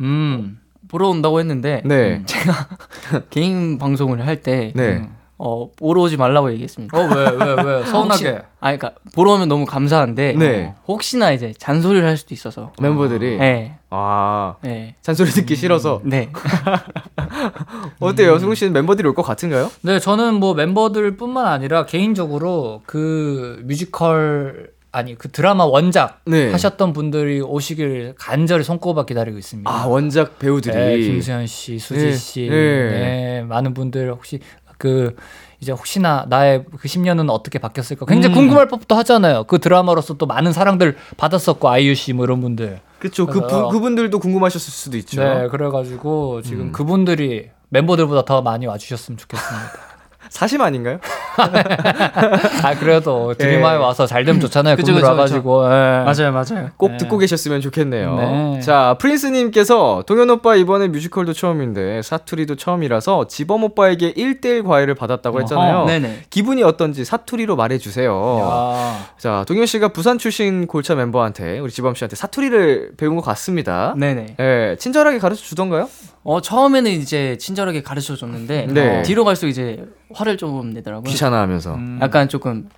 음. 보러 온다고 했는데 네. 개인 방송을 할때 네. 어, 보러 오지 말라고 얘기했습니다. 어, 왜, 왜, 왜? 서운하게. 아, 그러니까 보러 오면 너무 감사한데 네. 어, 혹시나 이제 잔소리를 할 수도 있어서. 멤버들이 네, 아, 네, 잔소리 듣기 싫어서 네. 어때요? 승우 씨는 멤버들이 올 것 같은가요? 네, 저는 뭐 멤버들 뿐만 아니라 개인적으로 그 뮤지컬 아니 그 드라마 원작 네. 하셨던 분들이 오시길 간절히 손꼽아 기다리고 있습니다. 아, 원작 배우들이 네, 김수현 씨, 수지 네, 씨, 네. 네. 많은 분들 혹시 그 이제 혹시나 나의 그 10년은 어떻게 바뀌었을까 굉장히 음. 궁금할 법도 하잖아요. 그 드라마로서 또 많은 사랑들 받았었고 아이유 씨 뭐 이런 분들. 그쵸. 그, 부, 그분들도 궁금하셨을 수도 있죠. 네, 그래가지고 지금 음. 그분들이 멤버들보다 더 많이 와주셨으면 좋겠습니다. 사심 아닌가요? 아 그래도 드리마에 네. 와서 잘 되면 좋잖아요. 그쵸, 그쵸, 와가지고 예. 맞아요, 맞아요. 꼭 네. 듣고 계셨으면 좋겠네요. 네. 자, 프린스님께서 동현 오빠 이번에 뮤지컬도 처음인데 사투리도 처음이라서 지범 오빠에게 1대1 과외를 받았다고 했잖아요. 어허, 네네. 기분이 어떤지 사투리로 말해주세요. 야. 자, 동현 씨가 부산 출신 골차 멤버한테 우리 지범 씨한테 사투리를 배운 것 같습니다. 네네. 예, 친절하게 가르쳐 주던가요? 어 처음에는 이제 친절하게 가르쳐 줬는데 네. 뒤로 갈수록 이제 화를 좀 내더라고요. 귀찮아하면서. 음. 약간 조금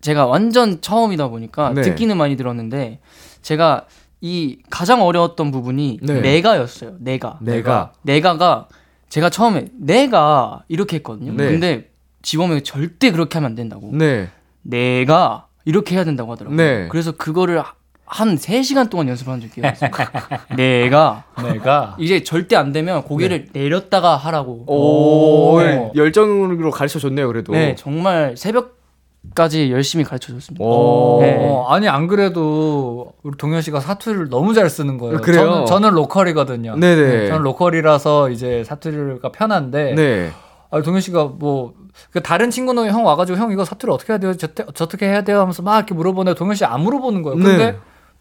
제가 완전 처음이다 보니까 네. 듣기는 많이 들었는데 제가 이 가장 어려웠던 부분이 네. 내가였어요. 내가. 내가. 내가가 제가 처음에 내가 이렇게 했거든요. 네. 근데 지범이 절대 그렇게 하면 안 된다고. 네. 내가 이렇게 해야 된다고 하더라고요. 네. 그래서 그거를 한 3시간 동안 연습한 적이 있어요. 내가 내가 이제 절대 안 되면 고개를 내렸다가 하라고. 오, 오. 열정으로 가르쳐 줬네요, 그래도. 네, 정말 새벽 까지 열심히 가르쳐 줬습니다. 오. 네. 어, 아니 안 그래도 우리 동현 씨가 사투리를 너무 잘 쓰는 거예요. 그래요? 저는, 저는 로컬이거든요. 네네. 저는 로컬이라서 이제 사투리가 편한데 네. 아, 동현 씨가 뭐, 그 다른 친구는 형 와가지고 형 이거 사투리 어떻게 해야 돼요? 저, 어떻게 해야 돼요? 하면서 막 이렇게 물어보는데 동현 씨 안 물어보는 거예요. 근데 네.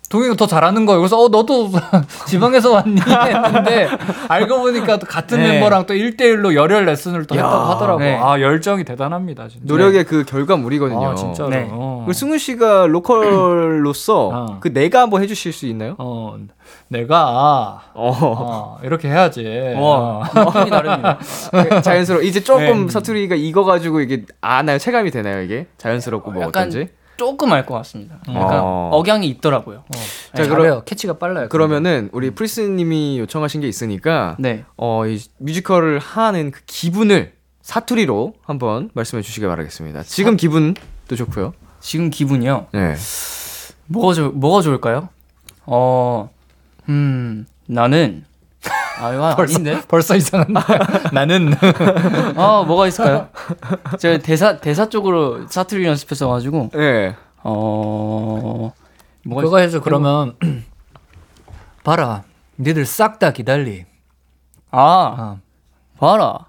동현이가 더 잘하는 거예요. 그래서 어, 너도 지방에서 왔니? 했는데 알고 보니까 또 같은 네. 멤버랑 또 1대1로 열혈 레슨을 또 야, 했다고 하더라고요. 네. 아, 열정이 대단합니다. 진짜. 노력의 그 결과물이거든요. 아, 진짜로. 네. 어. 그 승우 씨가 로컬로서 어. 그 내가 한번 해주실 수 있나요? 어, 내가 어. 어, 이렇게 해야지. 어. 와, 느낌이 다릅니다. 자연스러워. 이제 조금 네. 사투리가 익어가지고 이게 아나요? 체감이 되나요 이게? 자연스럽고 뭐 약간 어떤지? 조금 알 것 같습니다. 약간 어. 억양이 있더라고요. 어. 자, 자, 그럼- 그래요. 캐치가 빨라요. 그러면은 우리 프리스님이 요청하신 게 있으니까 네. 어, 이 뮤지컬을 하는 그 기분을 사투리로 한번 말씀해 주시길 바라겠습니다. 지금 기분도 좋고요. 지금 기분이요. 네. 뭐가 좋 뭐가 좋을까요? 어, 음, 나는 아 이거 아닌데? 벌써 이상한 나는 아 뭐가 있을까요? 제가 대사 대사 쪽으로 사투리 연습했어 가지고 네. 어 뭐가 그거 해줘 그러면 봐라 니들 싹 다 기다리 아 아, 봐라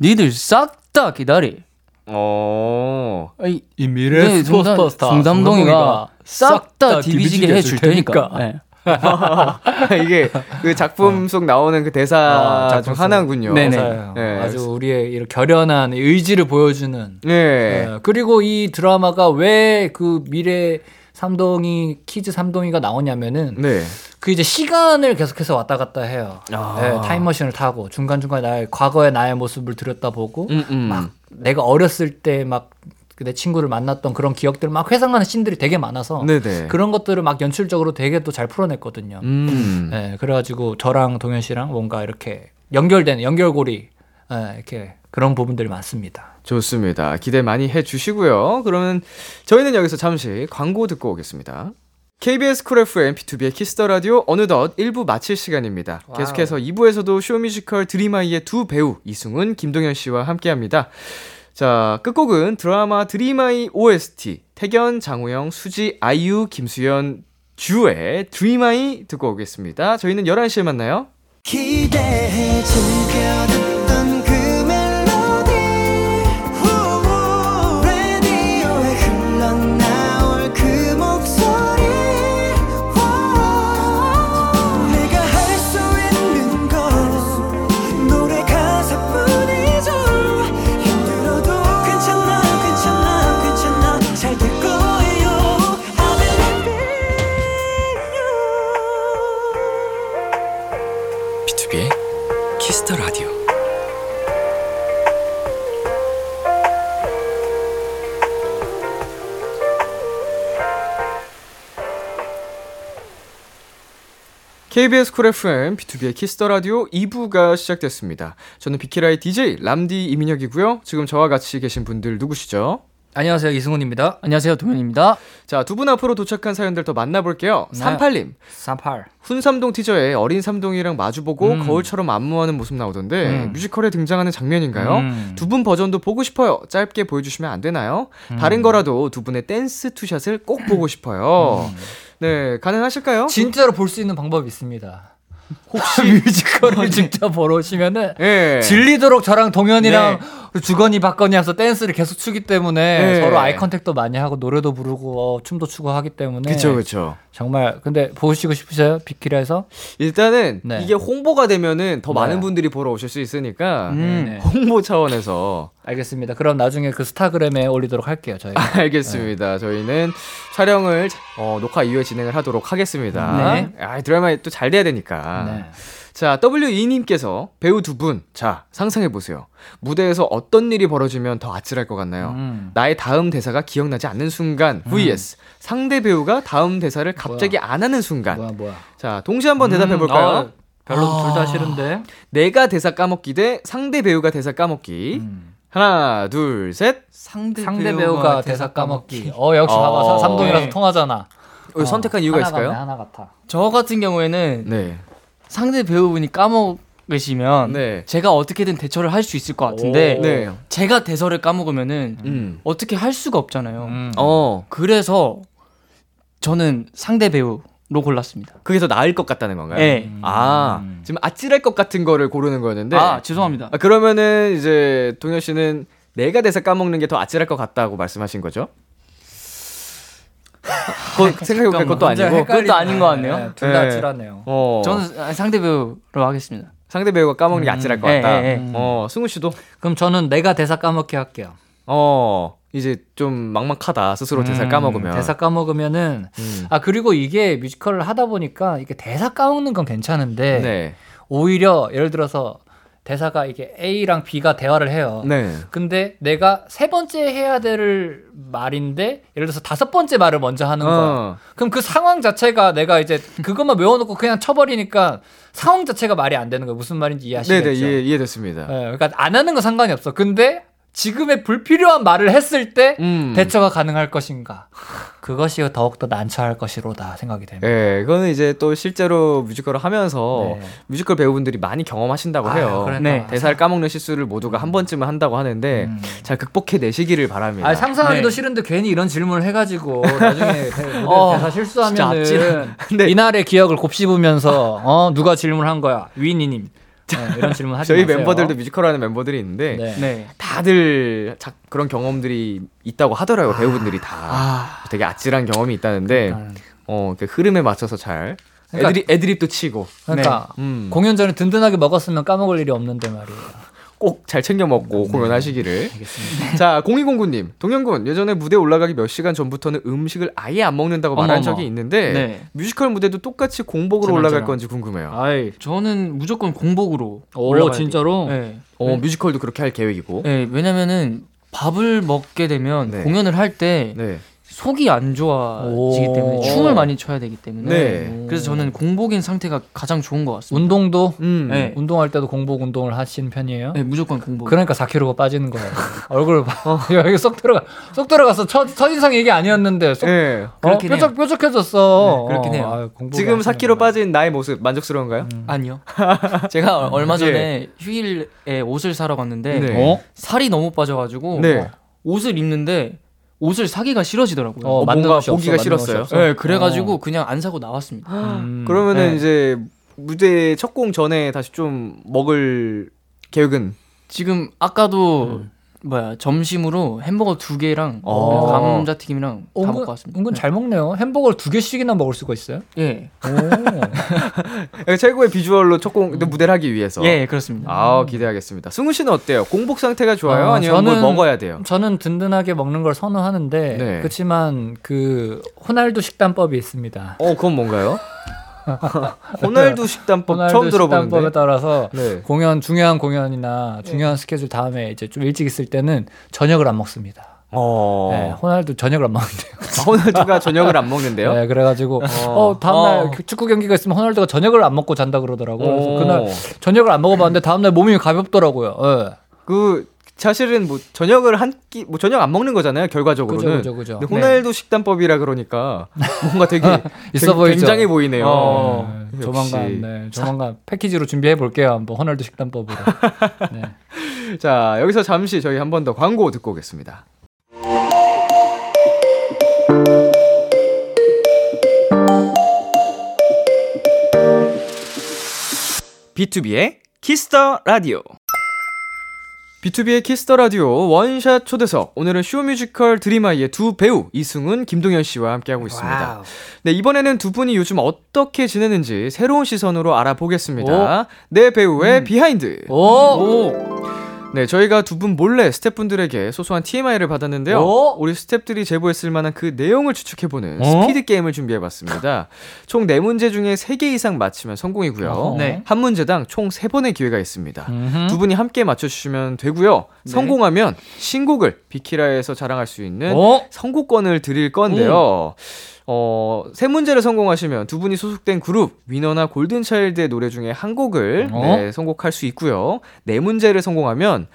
니들 싹 다 기다리 어. 아이 이 네, 중담- 중담동이가 싹다다 디비지게 해줄 테니까. 테니까. 네. 이게 그 작품 속 나오는 그 대사 어, 중 속. 하나군요. 네네. 네. 아주 우리의 이런 결연한 의지를 보여주는. 네. 네. 그리고 이 드라마가 왜 그 미래 삼동이 키즈 삼동이가 나오냐면은 네. 그 이제 시간을 계속해서 왔다 갔다 해요. 아. 네, 타임머신을 타고 중간 중간 나의 과거의 나의 모습을 들여다보고 음, 음. 막 내가 어렸을 때 막 내 친구를 만났던 그런 기억들 막 회상하는 씬들이 되게 많아서 네네. 그런 것들을 막 연출적으로 되게 또 잘 풀어냈거든요. 음. 네, 그래가지고 저랑 동현 씨랑 뭔가 이렇게 연결된 연결고리 네, 이렇게 그런 부분들이 많습니다. 좋습니다. 기대 많이 해 주시고요. 그러면 저희는 여기서 잠시 광고 듣고 오겠습니다. KBS 쿨 FM BTOB의 키스 더 라디오 어느덧 1부 마칠 시간입니다. 계속해서 2부에서도 쇼뮤지컬 드림하이의 두 배우 이승훈, 김동현 씨와 함께합니다. 자, 끝곡은 드라마 드림하이 OST 택연, 장우영, 수지, 아이유, 김수현, 주의 드림하이 듣고 오겠습니다. 저희는 11시에 만나요. 기대해 즐겨 KBS Cool FM, B2B의 키스터 라디오 2부가 시작됐습니다. 저는 비키라의 DJ 람디 이민혁이고요. 지금 저와 같이 계신 분들 누구시죠? 안녕하세요 이승훈입니다. 안녕하세요, 동현입니다. 자, 두 분 앞으로 도착한 사연들 더 만나볼게요. 네. 38님. 38. 훈삼동 티저에 어린 삼동이랑 마주보고 음. 거울처럼 안무하는 모습 나오던데 음. 뮤지컬에 등장하는 장면인가요? 음. 두분 버전도 보고 싶어요. 짧게 보여주시면 안 되나요? 음. 다른 거라도 두 분의 댄스 two shot을 꼭 보고 싶어요. 네, 가능하실까요? 진짜로 볼 수 있는 방법이 있습니다. 혹시 뮤지컬을 직접 보러 오시면은 예. 질리도록 저랑 동현이랑 주거니 박거니 하면서 댄스를 계속 추기 때문에 네. 서로 eye contact도 많이 하고 노래도 부르고 어, 춤도 추고 하기 때문에 그쵸, 그쵸. 정말 근데 보시고 싶으세요? 비키라에서? 일단은 네. 이게 홍보가 되면은 더 네. 많은 분들이 보러 오실 수 있으니까 네. 홍보 차원에서 알겠습니다. 그럼 나중에 인스타그램에 올리도록 할게요. 저희. 알겠습니다. 저희는 촬영을 어, 녹화 이후에 진행을 하도록 하겠습니다. 네. 아, 드라마 또 잘 돼야 되니까. 네. 자, W2님께서 배우 두 분, 자, 상상해보세요. 무대에서 어떤 일이 벌어지면 더 아찔할 것 같나요? 음. 나의 다음 대사가 기억나지 않는 순간, vs 상대 배우가 다음 대사를 갑자기 안 하는 순간. 뭐야 뭐야. 자, 동시에 한번 대답해볼까요? 어, 별로 둘다 싫은데. 내가 대사 까먹기 대 상대 배우가 대사 까먹기. 음. 하나, 둘, 셋. 상대, 상대 배우가 대사 까먹기. 어 역시 어. 봐봐 사- 삼동이라서 네. 통하잖아. 어, 선택한 이유가 하나 있을까요? 같네, 하나 같아. 저 같은 경우에는 네. 상대 배우분이 까먹으시면 네. 제가 어떻게든 대처를 할 수 있을 것 같은데 오. 네. 제가 대사를 까먹으면은 음. 어떻게 할 수가 없잖아요. 음. 어, 그래서 저는 상대 배우로 골랐습니다. 그게 더 나을 것 같다는 건가요? 네. 아, 지금 아찔할 것 같은 거를 고르는 거였는데. 아 죄송합니다. 아, 그러면은 이제 동현 씨는 내가 대사 까먹는 게 더 아찔할 것 같다고 말씀하신 거죠? 그거 생각해보니까 그것도 아니고. 그것도 아닌 것 같네요. 둘다 네. 아찔하네요. 어, 저는 상대 배우로 하겠습니다. 상대 배우가 까먹는 게 아찔할 것 예, 같다. 예, 예. 어, 승우 씨도 그럼 저는 내가 대사 까먹기 할게요. 어, 이제 좀 막막하다. 스스로 대사를 음, 까먹으면. 대사 까먹으면은 음. 아 그리고 이게 뮤지컬을 하다 보니까 이게 대사 까먹는 건 괜찮은데 네. 오히려 예를 들어서 대사가 이게 A랑 B가 대화를 해요. 네. 근데 내가 세 번째 해야 될 말인데 예를 들어서 다섯 번째 말을 먼저 하는 거야. 어. 그럼 그 상황 자체가 내가 이제 그것만 외워놓고 그냥 쳐버리니까 상황 자체가 말이 안 되는 거야. 무슨 말인지 이해하시겠죠? 네네, 이해, 이해됐습니다. 예, 그러니까 안 하는 건 상관이 없어. 근데 지금의 불필요한 말을 했을 때 음. 대처가 가능할 것인가? 그것이 더욱더 난처할 것이로다 생각이 됩니다. 예, 그거는 이제 또 실제로 뮤지컬을 하면서 네. 뮤지컬 배우분들이 많이 경험하신다고 아유, 해요. 네. 대사를 까먹는 실수를 모두가 한 번쯤은 한다고 하는데 음. 잘 극복해 내시기를 바랍니다. 아 상상하기도 네. 싫은데 괜히 이런 질문을 해가지고 나중에 어, 대사 실수하면은 네. 이날의 기억을 곱씹으면서 어 누가 질문한 거야 위니님 네, 이런 질문 하지 저희 마세요. 멤버들도 뮤지컬 하는 멤버들이 있는데 네. 네. 다들 자, 그런 경험들이 있다고 하더라고요. 배우분들이 다 아. 되게 아찔한 경험이 있다는데 어, 그 흐름에 맞춰서 잘 그러니까- 애드립, 애드립도 치고 그러니까 음, 공연 전에 든든하게 먹었으면 까먹을 일이 없는데 말이에요. 꼭 잘 챙겨 먹고 공연하시기를. 자, 0209님, 동현군 예전에 무대 올라가기 몇 시간 전부터는 음식을 아예 안 먹는다고 말한 어머머. 적이 있는데 네. 뮤지컬 무대도 똑같이 공복으로 저랑 올라갈 저랑. 건지 궁금해요. 아이, 저는 무조건 공복으로 오 올라가야 진짜로? 네. 어, 뮤지컬도 그렇게 할 계획이고. 네, 왜냐면은 밥을 먹게 되면 네. 공연을 할때 네. 속이 안 좋아지기 오. 때문에 춤을 많이 춰야 되기 때문에 네. 그래서 저는 공복인 상태가 가장 좋은 것 같습니다. 운동도 음. 네. 운동할 때도 공복 운동을 하시는 편이에요? 네, 무조건 공복. 그러니까 4kg가 빠지는 거예요. 얼굴 봐. 여기 쏙 들어가. 쏙 들어갔어. 첫, 첫인상 얘기 아니었는데 쏙 네. 어, 그렇긴 뾰족, 뾰족해졌어. 네, 그렇긴 해요. 어, 아유, 공복이 지금 하시는구나. 4kg 빠진 나의 모습 만족스러운가요? 아니요. 제가 얼마 전에 휴일에 옷을 사러 갔는데 네. 어? 살이 너무 빠져가지고 네. 옷을 입는데 옷을 사기가 싫어지더라고요. 어, 맞는 뭔가 없어, 보기가 싫었어요? 네, 그래가지고 그냥 안 사고 나왔습니다. 음. 그러면은 네. 이제 무대 첫 공 전에 다시 좀 먹을 계획은 지금 아까도 뭐야 점심으로 햄버거 두 개랑 어. 감자튀김이랑 다 은근, 먹고 왔습니다. 은근 잘 먹네요. 햄버거를 두 개씩이나 먹을 수가 있어요? 예, 오. 최고의 비주얼로 첫공 무대를 하기 위해서. 예, 그렇습니다. 아 기대하겠습니다. 승우 씨는 어때요? 공복 상태가 좋아요? 어, 아니면 뭘 저는- 먹어야 돼요? 저는 든든하게 먹는 걸 선호하는데 네. 그렇지만 그 호날두 식단법이 있습니다. 어 그건 뭔가요? 호날두 식단법 호날두 처음 식단법에 들어보는데. 따라서 네. 공연 중요한 공연이나 중요한 스케줄 다음에 이제 좀 일찍 있을 때는 저녁을 안 먹습니다. 어. 네, 호날두 저녁을 안 먹는데요. 아, 호날두가 저녁을 안 먹는데요? 네, 그래가지고 어, 다음날 어. 축구 경기가 있으면 호날두가 저녁을 안 먹고 잔다 그러더라고. 요 그래서 어. 그날 저녁을 안 먹어봤는데 다음날 몸이 가볍더라고요. 예. 그 사실은 뭐 저녁을 한 끼 뭐 저녁 안 먹는 거잖아요. 결과적으로는. 그죠, 그죠, 그죠. 호날두 식단법이라 그러니까 뭔가 되게 있어 굉- 보이죠? 굉장히 보이네요. 어. 네, 역시. 조만간, 네, 조만간 패키지로 준비해 볼게요. 한번 호날두 식단법으로. 네. 자 여기서 잠시 저희 한 번 더 광고 듣고 오겠습니다. B2B의 키스터 라디오. B2B의 키스터 라디오 원샷 초대석. 오늘은 쇼뮤지컬 드림하이의 두 배우 이승훈, 김동현 씨와 함께하고 있습니다. 네, 이번에는 두 분이 요즘 어떻게 지내는지 새로운 시선으로 알아보겠습니다. 네 배우의 behind. 오! 네, 저희가 두 분 몰래 스태프분들에게 소소한 TMI를 받았는데요. 어? 우리 스태프들이 제보했을 만한 그 내용을 추측해보는 어? 스피드 게임을 준비해봤습니다. 총 4문제 중에 3개 이상 맞히면 성공이고요. 어허. 네. 한 문제당 총 3번의 기회가 있습니다. 음흠. 두 분이 함께 맞춰주시면 되고요. 네. 성공하면 신곡을 비키라에서 자랑할 수 있는 어? 선곡권을 드릴 건데요. 어, 세 문제를 성공하시면 두 분이 소속된 그룹 위너나 골든차일드의 노래 중에 한 곡을 어? 네, 선곡할 수 있고요. 네 문제를 성공하면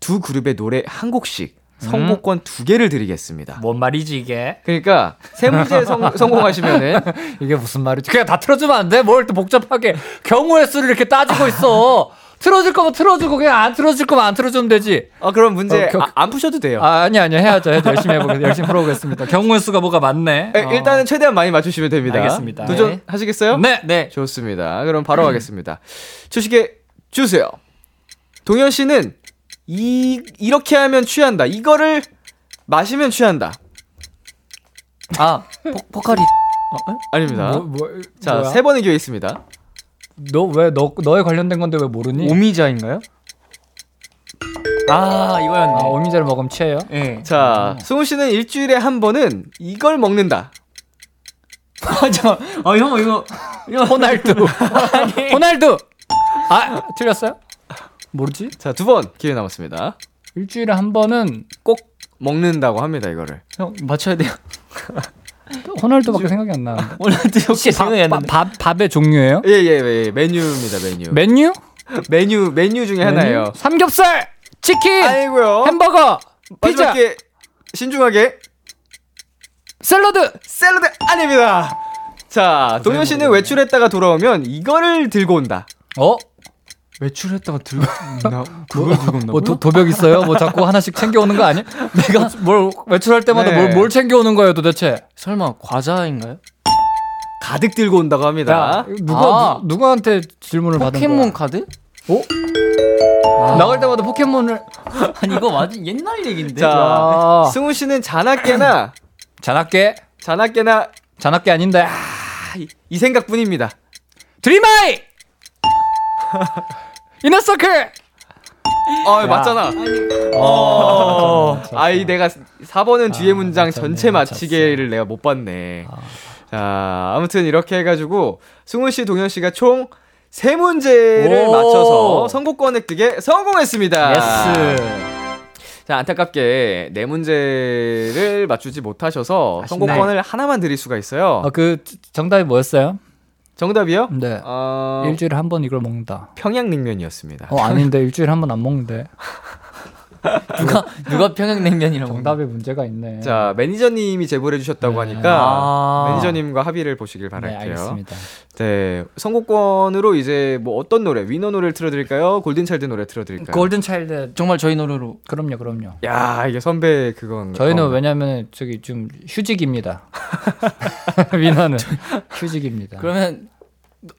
두 그룹의 노래 한 곡씩 선곡권 두 개를 드리겠습니다. 뭔 말이지 이게? 그러니까 세 문제 성, 성공하시면은 이게 무슨 말이지? 그냥 다 틀어주면 안 돼? 뭘 또 복잡하게 경우의 수를 이렇게 따지고 있어. 틀어줄 거면 틀어주고 그냥 안 틀어줄 거면 안 틀어주면 되지. 아 그럼 문제 어, 겨- 아, 안 푸셔도 돼요. 아, 아니 아니요 해야죠. 해야죠. 열심히 해보겠습니다. 열심히 풀어보겠습니다. 경우의 수가 뭐가 많네. 네, 어. 일단은 최대한 많이 맞추시면 됩니다. 알겠습니다. 도전하시겠어요? 네. 네. 좋습니다. 그럼 바로 가겠습니다. 주시게 주세요. 동현 씨는 이 이렇게 하면 취한다. 이거를 마시면 취한다. 아, 포, 포카리. 아닙니다. 뭐, 뭐, 자? 세 번의 기회 있습니다. 너 왜 너 너에 관련된 건데 왜 모르니? 오미자인가요? 아, 이거였네. 아, 오미자를 먹으면 취해요? 예. 자, 승우 씨는 일주일에 한 번은 이걸 먹는다. 아, 저, 아, 형, 이거. 이거 호날두. 호날두. 아 틀렸어요? 모르지? 자, 두 번 기회 남았습니다. 일주일에 한 번은 꼭 먹는다고 합니다, 이거를. 형, 맞춰야 돼요. 호날두밖에 생각이 안 나는데. 밥, 생각이 안 밥, 나는데. 밥, 밥의 종류예요? 예, 예, 예. 메뉴입니다, 메뉴. 메뉴? 메뉴, 메뉴 중에 하나예요. 메뉴? 삼겹살, 치킨, 아이고요. 햄버거, 피자, 신중하게 샐러드. 샐러드 아닙니다. 자, 동현 씨는 외출했다가 돌아오면 이거를 들고 온다. 어? 외출했다가 들고 나 그걸 들고 온다고? 뭐 도, 도벽 있어요? 뭐 자꾸 하나씩 챙겨오는 거 아니야? 내가 뭘 외출할 때마다 네. 뭘, 뭘 챙겨오는 거예요 도대체? 설마 과자인가요? 가득 들고 온다고 합니다. 야, 누가 아. 누, 누구한테 질문을 받은 거야? 포켓몬 카드? 나갈 때마다 포켓몬을 아니 이거 완전 옛날 얘기인데. 자, 아. 승우 씨는 자나깨나 잔악계 자나깨나 잔악계 아닌데 이, 이 생각뿐입니다. 드림아이 이너서클 어, 맞잖아. 어. 아이 내가 4번은 뒤에 문장 맞췄네, 전체. 맞히게를 내가 못 봤네. 자, 아무튼 이렇게 해 가지고 승우 씨, 동현 씨가 총 세 문제를 오. 맞춰서 선곡권 획득에 성공했습니다. yes 자, 안타깝게 네 문제를 맞추지 못하셔서 아쉽네. 선곡권을 하나만 드릴 수가 있어요. 아, 그 정답이 뭐였어요? 정답이요? 네 어, 일주일에 한 번 이걸 먹는다 평양냉면이었습니다. 어 아닌데 일주일에 한 번 안 먹는데 누가 누가 평양냉면이라고. 정답에 문제가 있네 자, 매니저님이 제보를 해주셨다고 네. 하니까 아. 매니저님과 합의를 보시길 네 바랄게요. 알겠습니다 네, 선곡권으로 이제 뭐 어떤 노래, 위너 노래를 틀어드릴까요? 골든차일드 노래 틀어드릴까요? 골든 차일드 정말 저희 노래로 그럼요 그럼요 야, 이게 선배 그건. 저희는 어. 왜냐면 저기 좀 휴직입니다 위너는 휴직입니다 그러면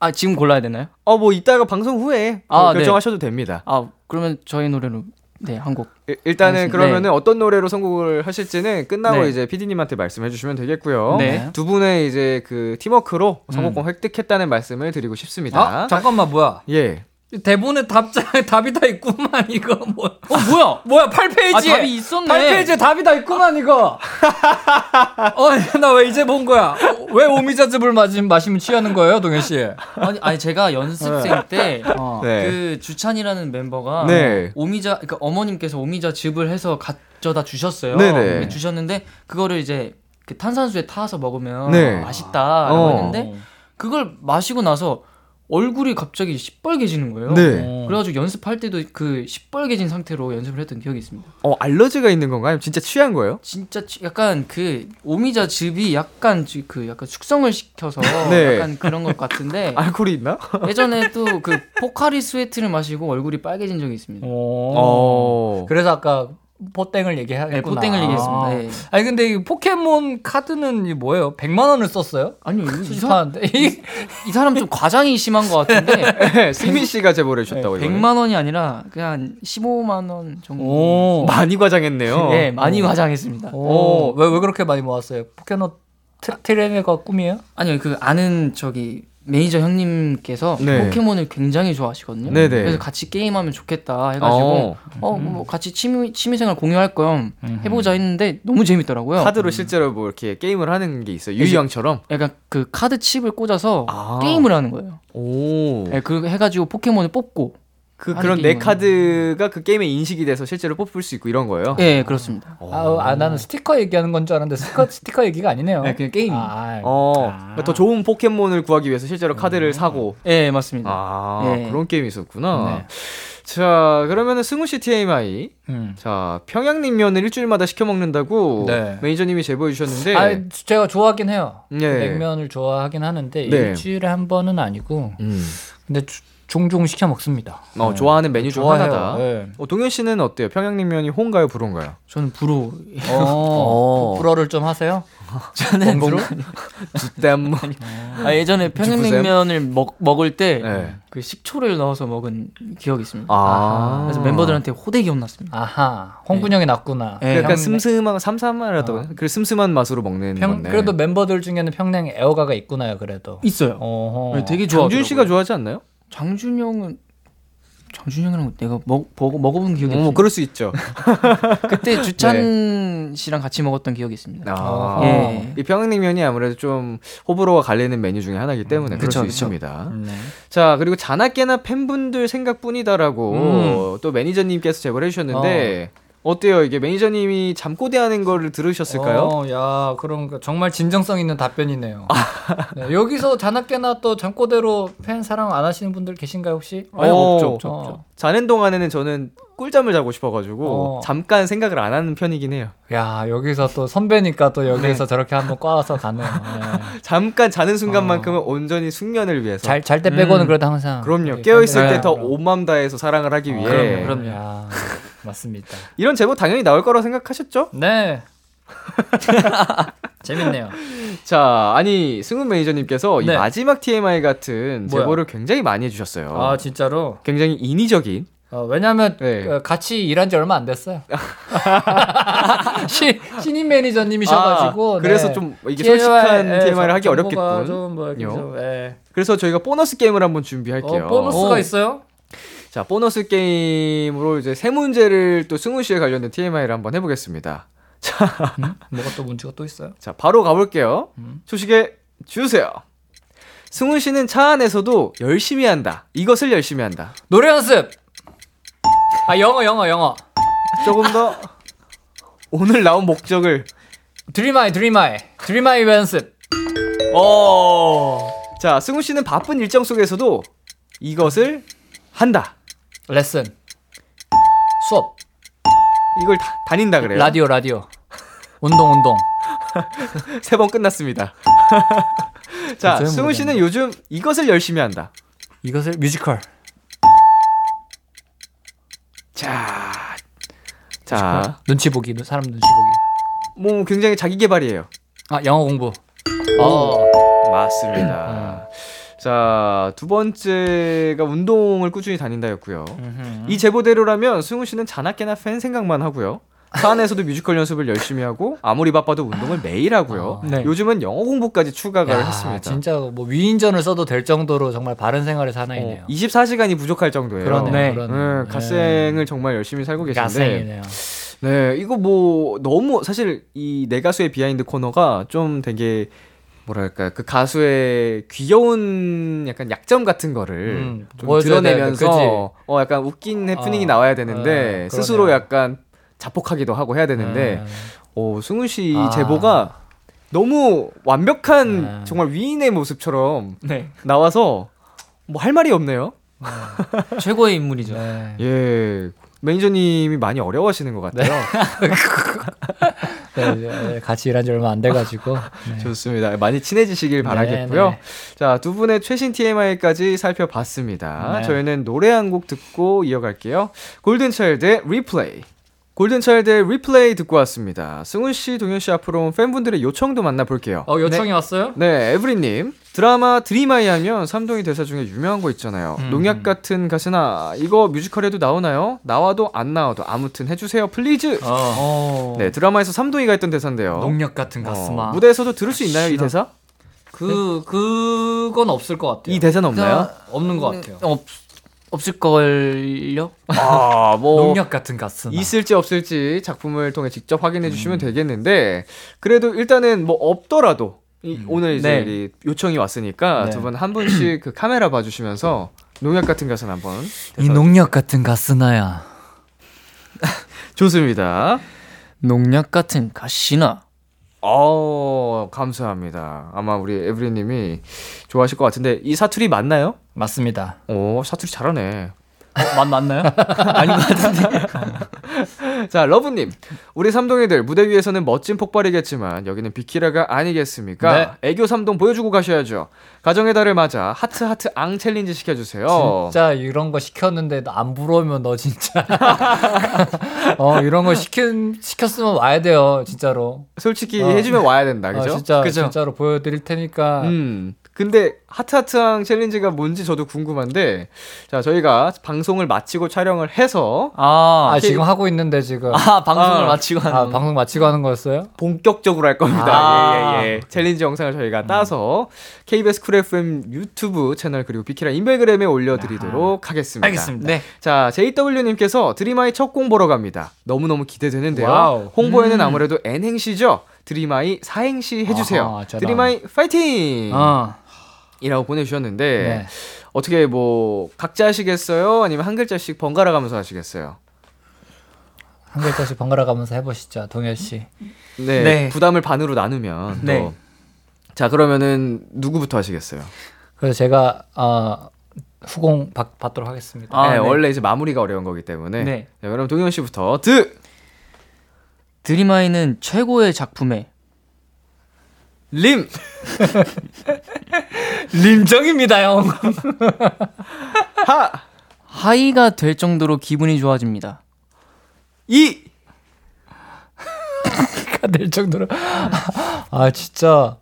아 지금 골라야 되나요? 어, 뭐 이따가 방송 후에 아, 아, 네. 결정하셔도 됩니다. 아 그러면 저희 노래로 네 한 곡. 일- 일단은 알겠습니다. 그러면은 어떤 노래로 선곡을 하실지는 끝나고 네. 이제 PD님한테 말씀해 주시면 되겠고요. 네. 두 분의 이제 그 팀워크로 선곡권 획득했다는 말씀을 드리고 싶습니다. 아 잠깐만 뭐야 예. 대본에 답장 답이 다 있구만 이거 뭐 어 뭐야? 뭐야 8페이지에 아 답이 있었네. 8페이지에 답이 다 있구만 이거 어 나 왜 이제 본 거야 어, 왜 오미자즙을 마시면, 마시면 취하는 거예요 동현 씨 아니 아니 제가 연습생 때 어. 네. 그 주찬이라는 멤버가 네. 오미자 그러니까 어머님께서 오미자 즙을 해서 가져다 주셨어요. 네네. 주셨는데 그거를 이제 그 탄산수에 타서 먹으면 네. 맛있다라고 어. 했는데 그걸 마시고 나서 얼굴이 갑자기 시뻘개지는 거예요. 네. 그래가지고 연습할 때도 그 시뻘개진 상태로 연습을 했던 기억이 있습니다. 어, 알러지가 있는 건가요? 진짜 취한 거예요? 진짜 치- 약간 그 오미자 즙이 약간 지- 그 약간 숙성을 시켜서 네. 약간 그런 것 같은데 알코올이 있나? 예전에 또 그 포카리 스웨트를 마시고 얼굴이 빨개진 적이 있습니다. 어. 그래서 아까 포땡을 얘기했구나 네, 포땡을 얘기했습니다. 네. 아니 근데 이 포켓몬 카드는 이 뭐예요 100만 원을 썼어요 아니요, 이, 사, 수집하는데 이 이 사람 좀 과장이 심한 것 같은데 네, 승훈 씨가 제보를 해주셨다고 이번에. 100만 원이 아니라 그냥 15만 원 정도. 오. 많이 과장했네요. 네, 많이 과장했습니다. 오, 왜, 왜 그렇게 많이 모았어요? 포켓몬 트, 트레이너가 꿈이에요? 아니요, 그 아는 저기 매니저 형님께서 네. 포켓몬을 굉장히 좋아하시거든요. 네네. 그래서 같이 게임하면 좋겠다 해가지고 어. 어, 뭐 같이 취미 취미생활 공유할 겸 해보자 했는데 너무 재밌더라고요. 카드로 실제로 뭐 이렇게 게임을 하는 게 있어요. 유희왕처럼. 약간 그 카드 칩을 꽂아서 아. 게임을 하는 거예요. 오. 네, 그 해가지고 포켓몬을 뽑고. 그 그런 내 게임은. 카드가 그 게임에 인식이 돼서 실제로 뽑을 수 있고 이런 거예요. 네, 그렇습니다. 아, 아, 나는 스티커 얘기하는 건 줄 알았는데 스티커, 스티커 얘기가 아니네요. 네, 그냥 게임. 아, 어. 아. 그러니까 더 좋은 포켓몬을 구하기 위해서 실제로 카드를 사고. 네, 맞습니다. 아 네. 그런 게임이 있었구나. 네. 자 그러면은 승훈 씨 TMI. 음. 자 평양냉면을 일주일마다 시켜 먹는다고 네. 매니저님이 제보해 주셨는데. 아, 제가 좋아하긴 해요. 네. 냉면을 좋아하긴 하는데 네. 일주일에 한 번은 아니고 음. 근데 주- 종종 시켜 먹습니다. 어 네. 좋아하는 메뉴 중 좋아해요. 하나다. 네. 어, 동현 씨는 어때요? 평양냉면이 호인가요, 불호인가요? 저는 불호. 어, 불어를 좀 하세요? 저는 불호. 땀. 아, 예전에 평양냉면을 먹, 먹을 때그 네. 식초를 넣어서 먹은 기억이 있습니다. 아. 그래서 멤버들한테 호되게 혼났습니다. 아하, 홍군형이 났구나. 네, 약간 평- 슴슴한 삼삼하다고. 그 슴슴한 맛으로 먹는 평, 건데. 그래도 멤버들 중에는 평냉 애호가가 있구나요, 그래도. 있어요. 네, 되게 좋아. 장준 씨가 좋아하지 않나요? 장준 형은 장준 형이랑 내가 먹, 먹 먹어본 기억이 어, 없어요. 뭐 그럴 수 있죠. 그때 주찬 씨랑 같이 먹었던 기억이 있습니다. 아, 예. 이 평양냉면이 아무래도 좀 호불호가 갈리는 메뉴 중에 하나이기 때문에 그럴 그쵸, 수 그쵸. 있습니다. 네. 자 그리고 자나깨나 팬분들 생각뿐이다라고 음. 또 매니저님께서 제보를 해주셨는데 어. 때요 이게 매니저님이 잠꼬대하는 거를 들으셨을까요? 어, 야, 그런 거 정말 진정성 있는 답변이네요. 네, 여기서 자나깨나 또 잠꼬대로 팬 사랑 안 하시는 분들 계신가요 혹시? 아니, 없죠, 없죠, 어. 없죠. 자는 동안에는 저는 꿀잠을 자고 싶어가지고 어. 잠깐 생각을 안 하는 편이긴 해요. 야, 여기서 또 선배니까 또 여기서 저렇게 한번 꽈서 가네요. 네. 잠깐 자는 순간만큼은 온전히 숙면을 위해서. 잘 잘 때 빼고는 음. 그래도 항상 그럼요. 여기 깨어 있을 팬들- 때더 네. 온맘 다해서 사랑을 하기 위해. 그럼요, 그럼요. 야, 맞습니다. 이런 제보 당연히 나올 거라고 생각하셨죠? 네. 재밌네요. 자, 아니 승훈 매니저님께서 이 네. 마지막 TMI 같은 뭐야? 제보를 굉장히 많이 해주셨어요. 아 진짜로? 굉장히 인위적인. 어, 왜냐면 네. 어, 같이 일한 지 얼마 안 됐어요. 시, 신인 매니저님이셔가지고 아, 그래서 네. 좀 이게 TMI, 솔직한 예, TMI를 하기 어렵겠군. 좀 뭐, 좀, 예. 그래서 저희가 보너스 게임을 한번 준비할게요. 어, 보너스가 오. 있어요? 자, 보너스 게임으로 이제 세 문제를 또 승훈 씨에 관련된 TMI를 한번 해보겠습니다. 자, 뭐가 또 문제가 또 있어요? 자 바로 가볼게요. 음. 초식에 주세요. 승훈 씨는 차 안에서도 열심히 한다. 이것을 열심히 한다. 노래 연습. 아 영어 영어 영어. 조금 더 오늘 나온 목적을 드림하이 드림하이 드림하이 연습. 어. 자, 승훈 씨는 바쁜 일정 속에서도 이것을 한다. 레슨. 수업. 이걸 다, 다닌다 그래요. 라디오 라디오. 운동 운동. 세 번 끝났습니다. 자, 도저히 승훈 씨는 요즘 이것을 열심히 한다. 이것을 뮤지컬. 자, 자, 눈치 보기 사람 눈치 보기. 뭐 굉장히 자기 개발이에요. 아 영어 공부. 어, 맞습니다. 자, 두 번째가 운동을 꾸준히 다닌다였고요. 이 제보대로라면 승훈 씨는 자나깨나 팬 생각만 하고요. 차 안에서도 뮤지컬 연습을 열심히 하고 아무리 바빠도 운동을 매일 하고요. 네. 요즘은 영어 공부까지 추가를 야, 했습니다. 진짜 뭐 위인전을 써도 될 정도로 정말 바른 생활의 사나이네요. 어, 24시간이 부족할 정도예요. 그러네. 네. 그러네. 네, 갓생을 정말 열심히 살고 계신데 갓생이네요. 네, 이거 뭐 너무 사실 이 내 가수의 behind 코너가 좀 되게 뭐랄까 그 가수의 귀여운 약간 약점 같은 거를 음, 좀 드러내면서? 어 약간 웃긴 해프닝이 어, 나와야 되는데 어, 그러네요. 스스로 약간 자폭하기도 하고 해야 되는데 네. 어 승훈 씨 아. 제보가 너무 완벽한 네. 정말 위인의 모습처럼 네. 나와서 뭐 할 말이 없네요. 최고의 인물이죠. 네. 예. 매니저님이 많이 어려워하시는 것 같아요. 네, 네, 같이 일한 지 얼마 안 돼가지고. 네. 좋습니다. 많이 친해지시길 바라겠고요. 네. 자, 두 분의 최신 TMI까지 살펴봤습니다. 네. 저희는 노래 한 곡 듣고 이어갈게요. 골든차일드의 리플레이. 골든차일드의 리플레이 듣고 왔습니다. 승훈 씨, 동현 씨 앞으로 온 팬분들의 요청도 만나볼게요. 어 요청이 왔어요? 네, 에브리님. 드라마 드림하이 하면 삼동이 대사 중에 유명한 거 있잖아요. 음. 농약 같은 가스나 이거 뮤지컬에도 나오나요? 나와도 안 나와도 아무튼 해주세요, please. 어. 네, 드라마에서 삼동이가 했던 대사인데요. 농약 같은 어, 가스나. 무대에서도 들을 수 있나요, 이. 대사? 그 그건 없을 것 같아요. 이 대사는 없나요? 없는 것 같아요. 없 없을걸요? 아, 뭐 농력 같은 가스마. 있을지 없을지 작품을 통해 직접 확인해 주시면 되겠는데 그래도 일단은 뭐 없더라도 이, 오늘 이제 네. 이 요청이 왔으니까 네. 두분 한 분씩 그 카메라 봐주시면서 농약 같은 가사는 한번 이 농력 같은 가스나야. 좋습니다. 농약 같은 가시나. 어 감사합니다. 아마 우리 에브리 님이 좋아하실 것 같은데 이 사투리 맞나요? 맞습니다. 오 사투리 잘하네. 맞 맞나요? 아닌 것 같은데. 자, 러브님. 우리 삼동이들 무대 위에서는 멋짐 폭발이겠지만 여기는 비키라가 아니겠습니까? 애교 삼동 보여주고 가셔야죠. 가정의 달을 맞아 하트 하트 앙 challenge 시켜주세요. 진짜 이런 거 시켰는데 너 안 보러 오면 너 진짜 어 이런 거 시킨 시켰으면 와야 돼요 진짜로. 솔직히 어. 해주면 와야 된다, 그죠? 어, 진짜 그죠? 진짜로 보여드릴 테니까. 음. 근데 하트 하트 앙 challenge가 뭔지 저도 궁금한데 자 저희가 방송을 마치고 촬영을 해서 아, 아 지금 하고 있는데 지금. 아 방송을 아. 마치고 하는. 아, 방송 마치고 하는 거였어요? 본격적으로 할 겁니다. 아. 예, 예, 예. challenge 영상을 저희가 따서 KBS Cool FM 유튜브 채널 그리고 비키라 인별그램에 올려드리도록 하겠습니다. 알겠습니다. 네. 자, JW님께서 드림하이 첫 공 보러 갑니다. 너무 너무 기대되는데요. 와우. 홍보에는 아무래도 N행시죠? 드림하이 사행시 해주세요. 아하. 드림하이 파이팅! 어. 이라고 보내주셨는데, 네. 어떻게 뭐, 각자 하시겠어요? 아니면 한 글자씩 번갈아 가면서 하시겠어요? 한 글자씩 번갈아 가면서 해보시죠, 동현 씨. 네. 네. 부담을 반으로 나누면. 또. 네. 자, 그러면은, 누구부터 하시겠어요? 그래서 제가 어, 후공 받, 받도록 하겠습니다. 아, 네, 네. 원래 이제 마무리가 어려운 거기 때문에. 네. 자, 그럼 동현 씨부터 드! 드림아이는 최고의 작품에 림! 림정입니다, 형. 하! 하이가 될 정도로 기분이 좋아집니다. 이! 될 정도로 아 진짜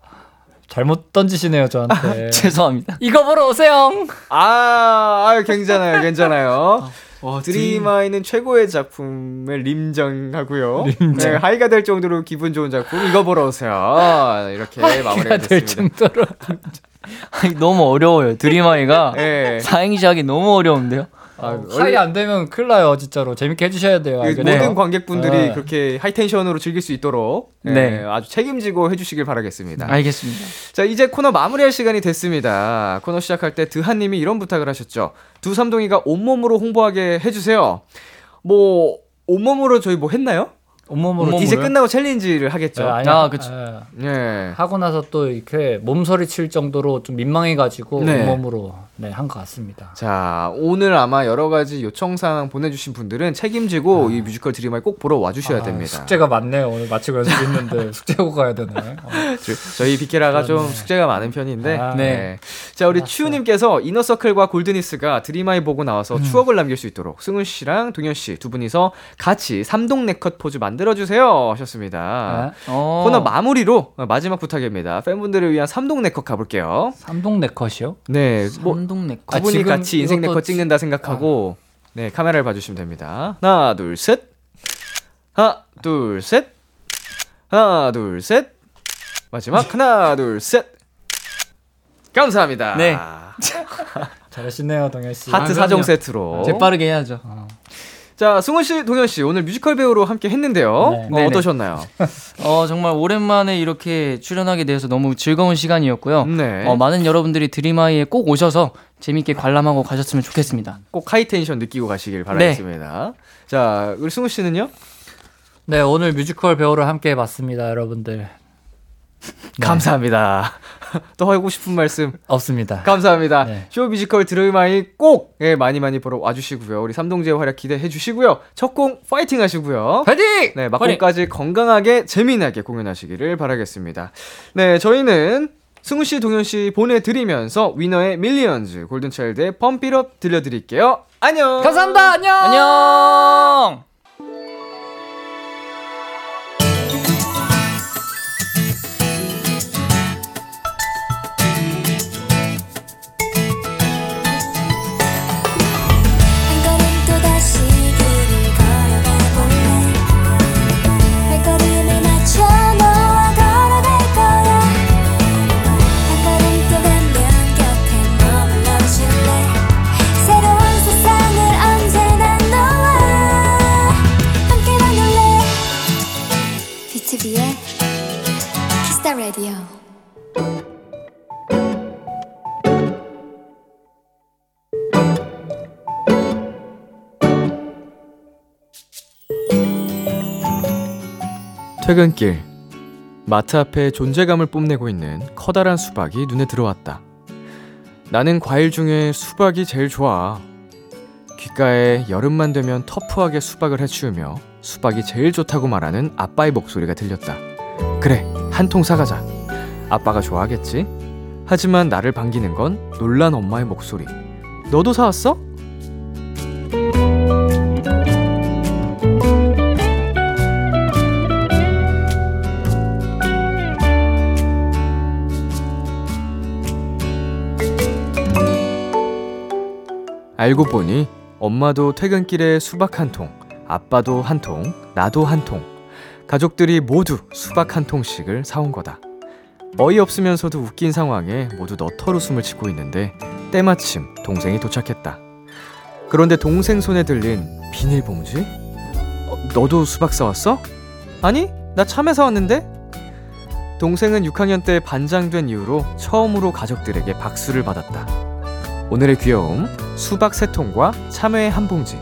잘못 던지시네요 저한테. 죄송합니다. 이거 보러 오세요. 아, 아유, 괜찮아요, 괜찮아요. 어, 드림아이는 최고의 작품을 림정하고요. 네, 하이가 될 정도로 기분 좋은 작품 이거 보러 오세요. 이렇게 마무리가 될. 정도로. 아니, 너무 어려워요. 드림하이가 네. 사행시 하기 너무 어려운데요. 아, 하이 안 되면 큰일 나요 진짜로 재밌게 해주셔야 돼요. 그? 모든 관객분들이 네. 그렇게 high tension으로 즐길 수 있도록 네, 네. 아주 책임지고 해주시길 바라겠습니다. 알겠습니다. 자 이제 코너 마무리할 시간이 됐습니다. 코너 시작할 때 드한님이 이런 부탁을 하셨죠. 두 삼동이가 온몸으로 홍보하게 해주세요. 뭐 온몸으로 저희 뭐 했나요? 온몸으로 이제 찌를- 끝나고 challenge를 하겠죠. 네, 아니, 아, 그쵸. 예. 예. 하고 나서 또 이렇게 몸서리 칠 정도로 좀 민망해가지고 네. 온몸으로 네, 한 것 같습니다. 자, 오늘 아마 여러 가지 요청사항 보내주신 분들은 책임지고 이 뮤지컬 드림하이를 꼭 보러 와주셔야 아, 됩니다. 숙제가 많네요. 오늘 마치고 연습 있는데 숙제하고 가야 되네. 어. 저- 저희 비키라가 좀 숙제가 많은 편인데. 아, 네. 자, 우리 추우님께서 이너서클과 골드니스가 드림하이 보고 나와서 추억을 남길 수 있도록 승훈 씨랑 동현 씨 두 분이서 같이 삼동 네컷 포즈 만들어주세요 하셨습니다. 네. 어. 코너 마무리로 마지막 부탁입니다. 팬분들을 위한 삼동 네컷 가볼게요. 삼동 네컷이요? 네, 뭐 삼동네 아, 두 분이 지금 같이 인생 네컷 찍는다 생각하고 네 카메라를 봐주시면 됩니다. 하나 둘 셋, 하나 둘 셋, 하나 둘 셋, 마지막 하나 둘 셋. 감사합니다. 네. 잘하시네요, 동현 씨. 하트 아, 사정. 세트로. 재빠르게 해야죠. 자 승훈 씨, 동현 씨 오늘 뮤지컬 배우로 함께 했는데요. 네. 어. 어떠셨나요? 어, 정말 오랜만에 이렇게 출연하게 돼서 너무 즐거운 시간이었고요. 네. 어, 많은 여러분들이 드림하이에 꼭 오셔서 재밌게 관람하고 가셨으면 좋겠습니다. 꼭 high tension 느끼고 가시길 바라겠습니다. 자 우리 승훈 씨는요? 네, 오늘 뮤지컬 배우를 함께 해봤습니다, 여러분들. 감사합니다. 또 하고 싶은 말씀 없습니다. 감사합니다. 네. 쇼 뮤지컬 드림하이 꼭 예, 많이 많이 보러 와주시고요. 우리 삼동즈의 활약 기대해 주시고요. 첫 공 파이팅 하시고요. 파이팅! 네, 막공까지 건강하게 재미나게 공연하시기를 바라겠습니다. 네, 저희는 승우 씨, 동현 씨 보내드리면서 위너의 밀리언즈, 골든차일드의 펌피럽 들려드릴게요. 안녕! 감사합니다. 안녕. 안녕! 키스타 라디오 퇴근길 마트 앞에 존재감을 뽐내고 있는 커다란 수박이 눈에 들어왔다. 나는 과일 중에 수박이 제일 좋아. 귓가에 여름만 되면 터프하게 수박을 해치우며 수박이 제일 좋다고 말하는 아빠의 목소리가 들렸다. 그래, 한 통 사가자. 아빠가 좋아하겠지? 하지만 나를 반기는 건 놀란 엄마의 목소리. 너도 사왔어? 알고 보니 엄마도 퇴근길에 수박 한 통, 아빠도 한 통, 나도 한 통. 가족들이 모두 수박 한 통씩을 사온 거다. 어이없으면서도 웃긴 상황에 모두 너털 웃음을 치고 있는데 때마침 동생이 도착했다. 그런데 동생 손에 들린 비닐봉지? 어, 너도 수박 사왔어? 아니, 나 참외 사왔는데? 동생은 6학년 때 반장된 이후로 처음으로 가족들에게 박수를 받았다. 오늘의 귀여움, 수박 세 통과 참외 한 봉지.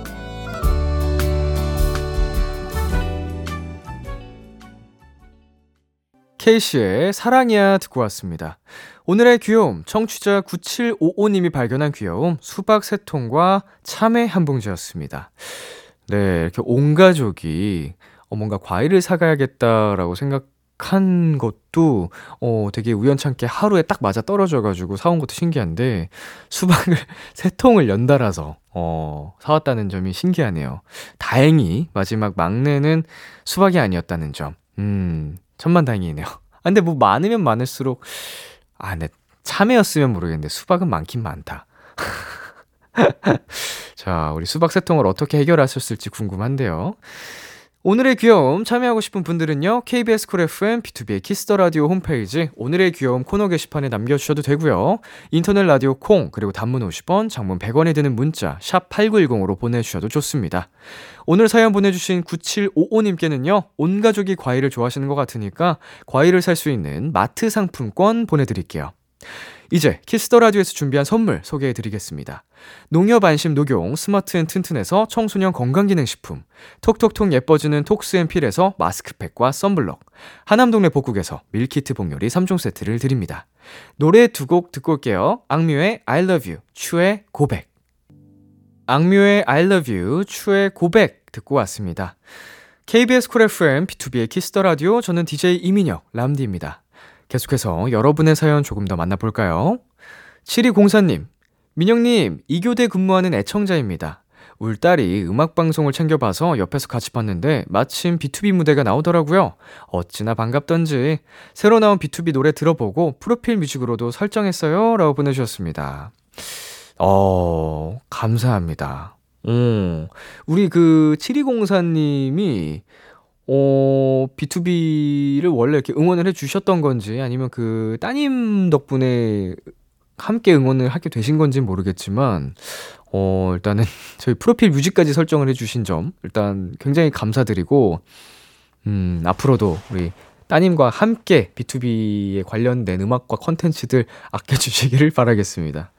케이씨의 사랑이야 듣고 왔습니다. 오늘의 귀여움, 청취자 9755님이 발견한 귀여움, 수박 세 통과 참외 한 봉지였습니다. 네, 이렇게 온 가족이 어, 뭔가 과일을 사가야겠다라고 생각한 것도 어, 되게 우연찮게 하루에 딱 맞아 떨어져가지고 사온 것도 신기한데 수박을 세 통을 연달아서 어, 사왔다는 점이 신기하네요. 다행히 마지막 막내는 수박이 아니었다는 점. 음, 천만다행이네요. 근데 뭐 많으면 많을수록, 아, 근데 참외였으면 모르겠는데 수박은 많긴 많다. 자, 우리 수박 세통을 어떻게 해결하셨을지 궁금한데요. 오늘의 귀여움 참여하고 싶은 분들은요. KBS Cool FM BTOB의 키스 더 라디오 홈페이지 오늘의 귀여움 코너 게시판에 남겨 주셔도 되고요. 인터넷 라디오 콩 그리고 단문 50원, 장문 100원이 드는 문자 샵 8910으로 보내 주셔도 좋습니다. 오늘 사연 보내 주신 9755님께는요. 온 가족이 과일을 좋아하시는 것 같으니까 과일을 살 수 있는 마트 상품권 보내 드릴게요. 이제 키스 더 라디오에서 준비한 선물 소개해 드리겠습니다. 농협 안심 녹용 스마트 앤 튼튼에서 청소년 건강기능식품, 톡톡톡 예뻐지는 톡스 앤 필에서 마스크팩과 썬블럭, 하남동네 복국에서 밀키트 복요리 3종 세트를 드립니다. 노래 두 곡 듣고 올게요. 악뮤의 I love you, 츄의 고백. 악뮤의 I love you, 츄의 고백 듣고 왔습니다. KBS Cool FM, BTOB의 키스 더 라디오, 저는 DJ 이민혁, 람디입니다. 계속해서 여러분의 사연 조금 더 만나볼까요? 7204님, 민영님, 2교대 근무하는 애청자입니다. 울 딸이 음악방송을 챙겨봐서 옆에서 같이 봤는데 마침 B2B 무대가 나오더라고요. 어찌나 반갑던지. 새로 나온 B2B 노래 들어보고 프로필 뮤직으로도 설정했어요. 라고 보내주셨습니다. 어, 감사합니다. 음, 우리 그 7204님이 어, B2B를 원래 이렇게 응원을 해 주셨던 건지 아니면 그 따님 덕분에 함께 응원을 하게 되신 건지는 모르겠지만 어, 일단은 저희 프로필 뮤직까지 설정을 해 주신 점 일단 굉장히 감사드리고 음, 앞으로도 우리 따님과 함께 BTOB에 관련된 음악과 컨텐츠들 아껴 주시기를 바라겠습니다.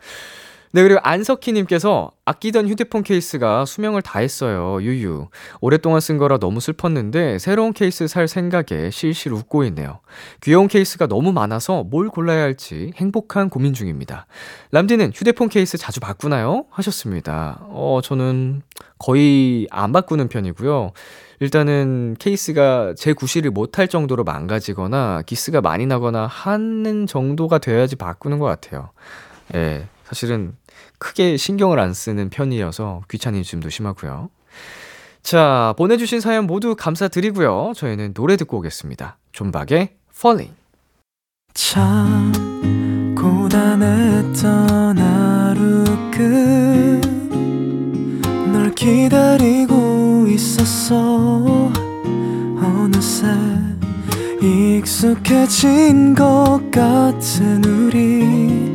네, 그리고 안석희님께서 아끼던 휴대폰 케이스가 수명을 다했어요. 유유. 오랫동안 쓴 거라 너무 슬펐는데 새로운 케이스 살 생각에 실실 웃고 있네요. 귀여운 케이스가 너무 많아서 뭘 골라야 할지 행복한 고민 중입니다. 람디는 휴대폰 케이스 자주 바꾸나요? 하셨습니다. 어, 저는 거의 안 바꾸는 편이고요. 일단은 케이스가 제 구실을 못할 정도로 망가지거나 기스가 많이 나거나 하는 정도가 돼야지 바꾸는 것 같아요. 예. 사실은 크게 신경을 안 쓰는 편이어서 귀차니즘도 심하고요. 자, 보내주신 사연 모두 감사드리고요. 저희는 노래 듣고 오겠습니다. 존박의 Falling. 참 고단했던 하루 끝널 기다리고 있었어 어느새 익숙해진 것 같은 우리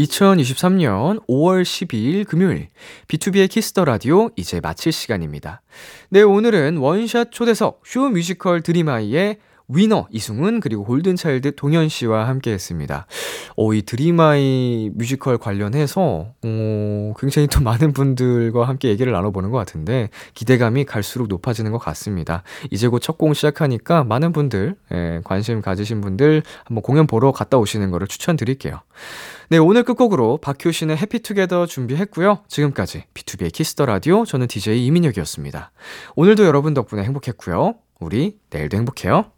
2023년 5월 12일 금요일 B2B의 키스터 라디오 이제 마칠 시간입니다. 네, 오늘은 원샷 초대석 쇼 뮤지컬 드림하이의 위너 이승훈 그리고 골든차일드 동현 씨와 함께 했습니다. 어, 이 드림하이 뮤지컬 관련해서 어, 굉장히 또 많은 분들과 함께 얘기를 나눠보는 것 같은데 기대감이 갈수록 높아지는 것 같습니다. 이제 곧 첫 공 시작하니까 많은 분들 예, 관심 가지신 분들 한번 공연 보러 갔다 오시는 거를 추천드릴게요. 네, 오늘 끝곡으로 박효신의 Happy Together 준비했고요. 지금까지 B2B의 키스터 라디오 저는 DJ 이민혁이었습니다. 오늘도 여러분 덕분에 행복했고요. 우리 내일도 행복해요.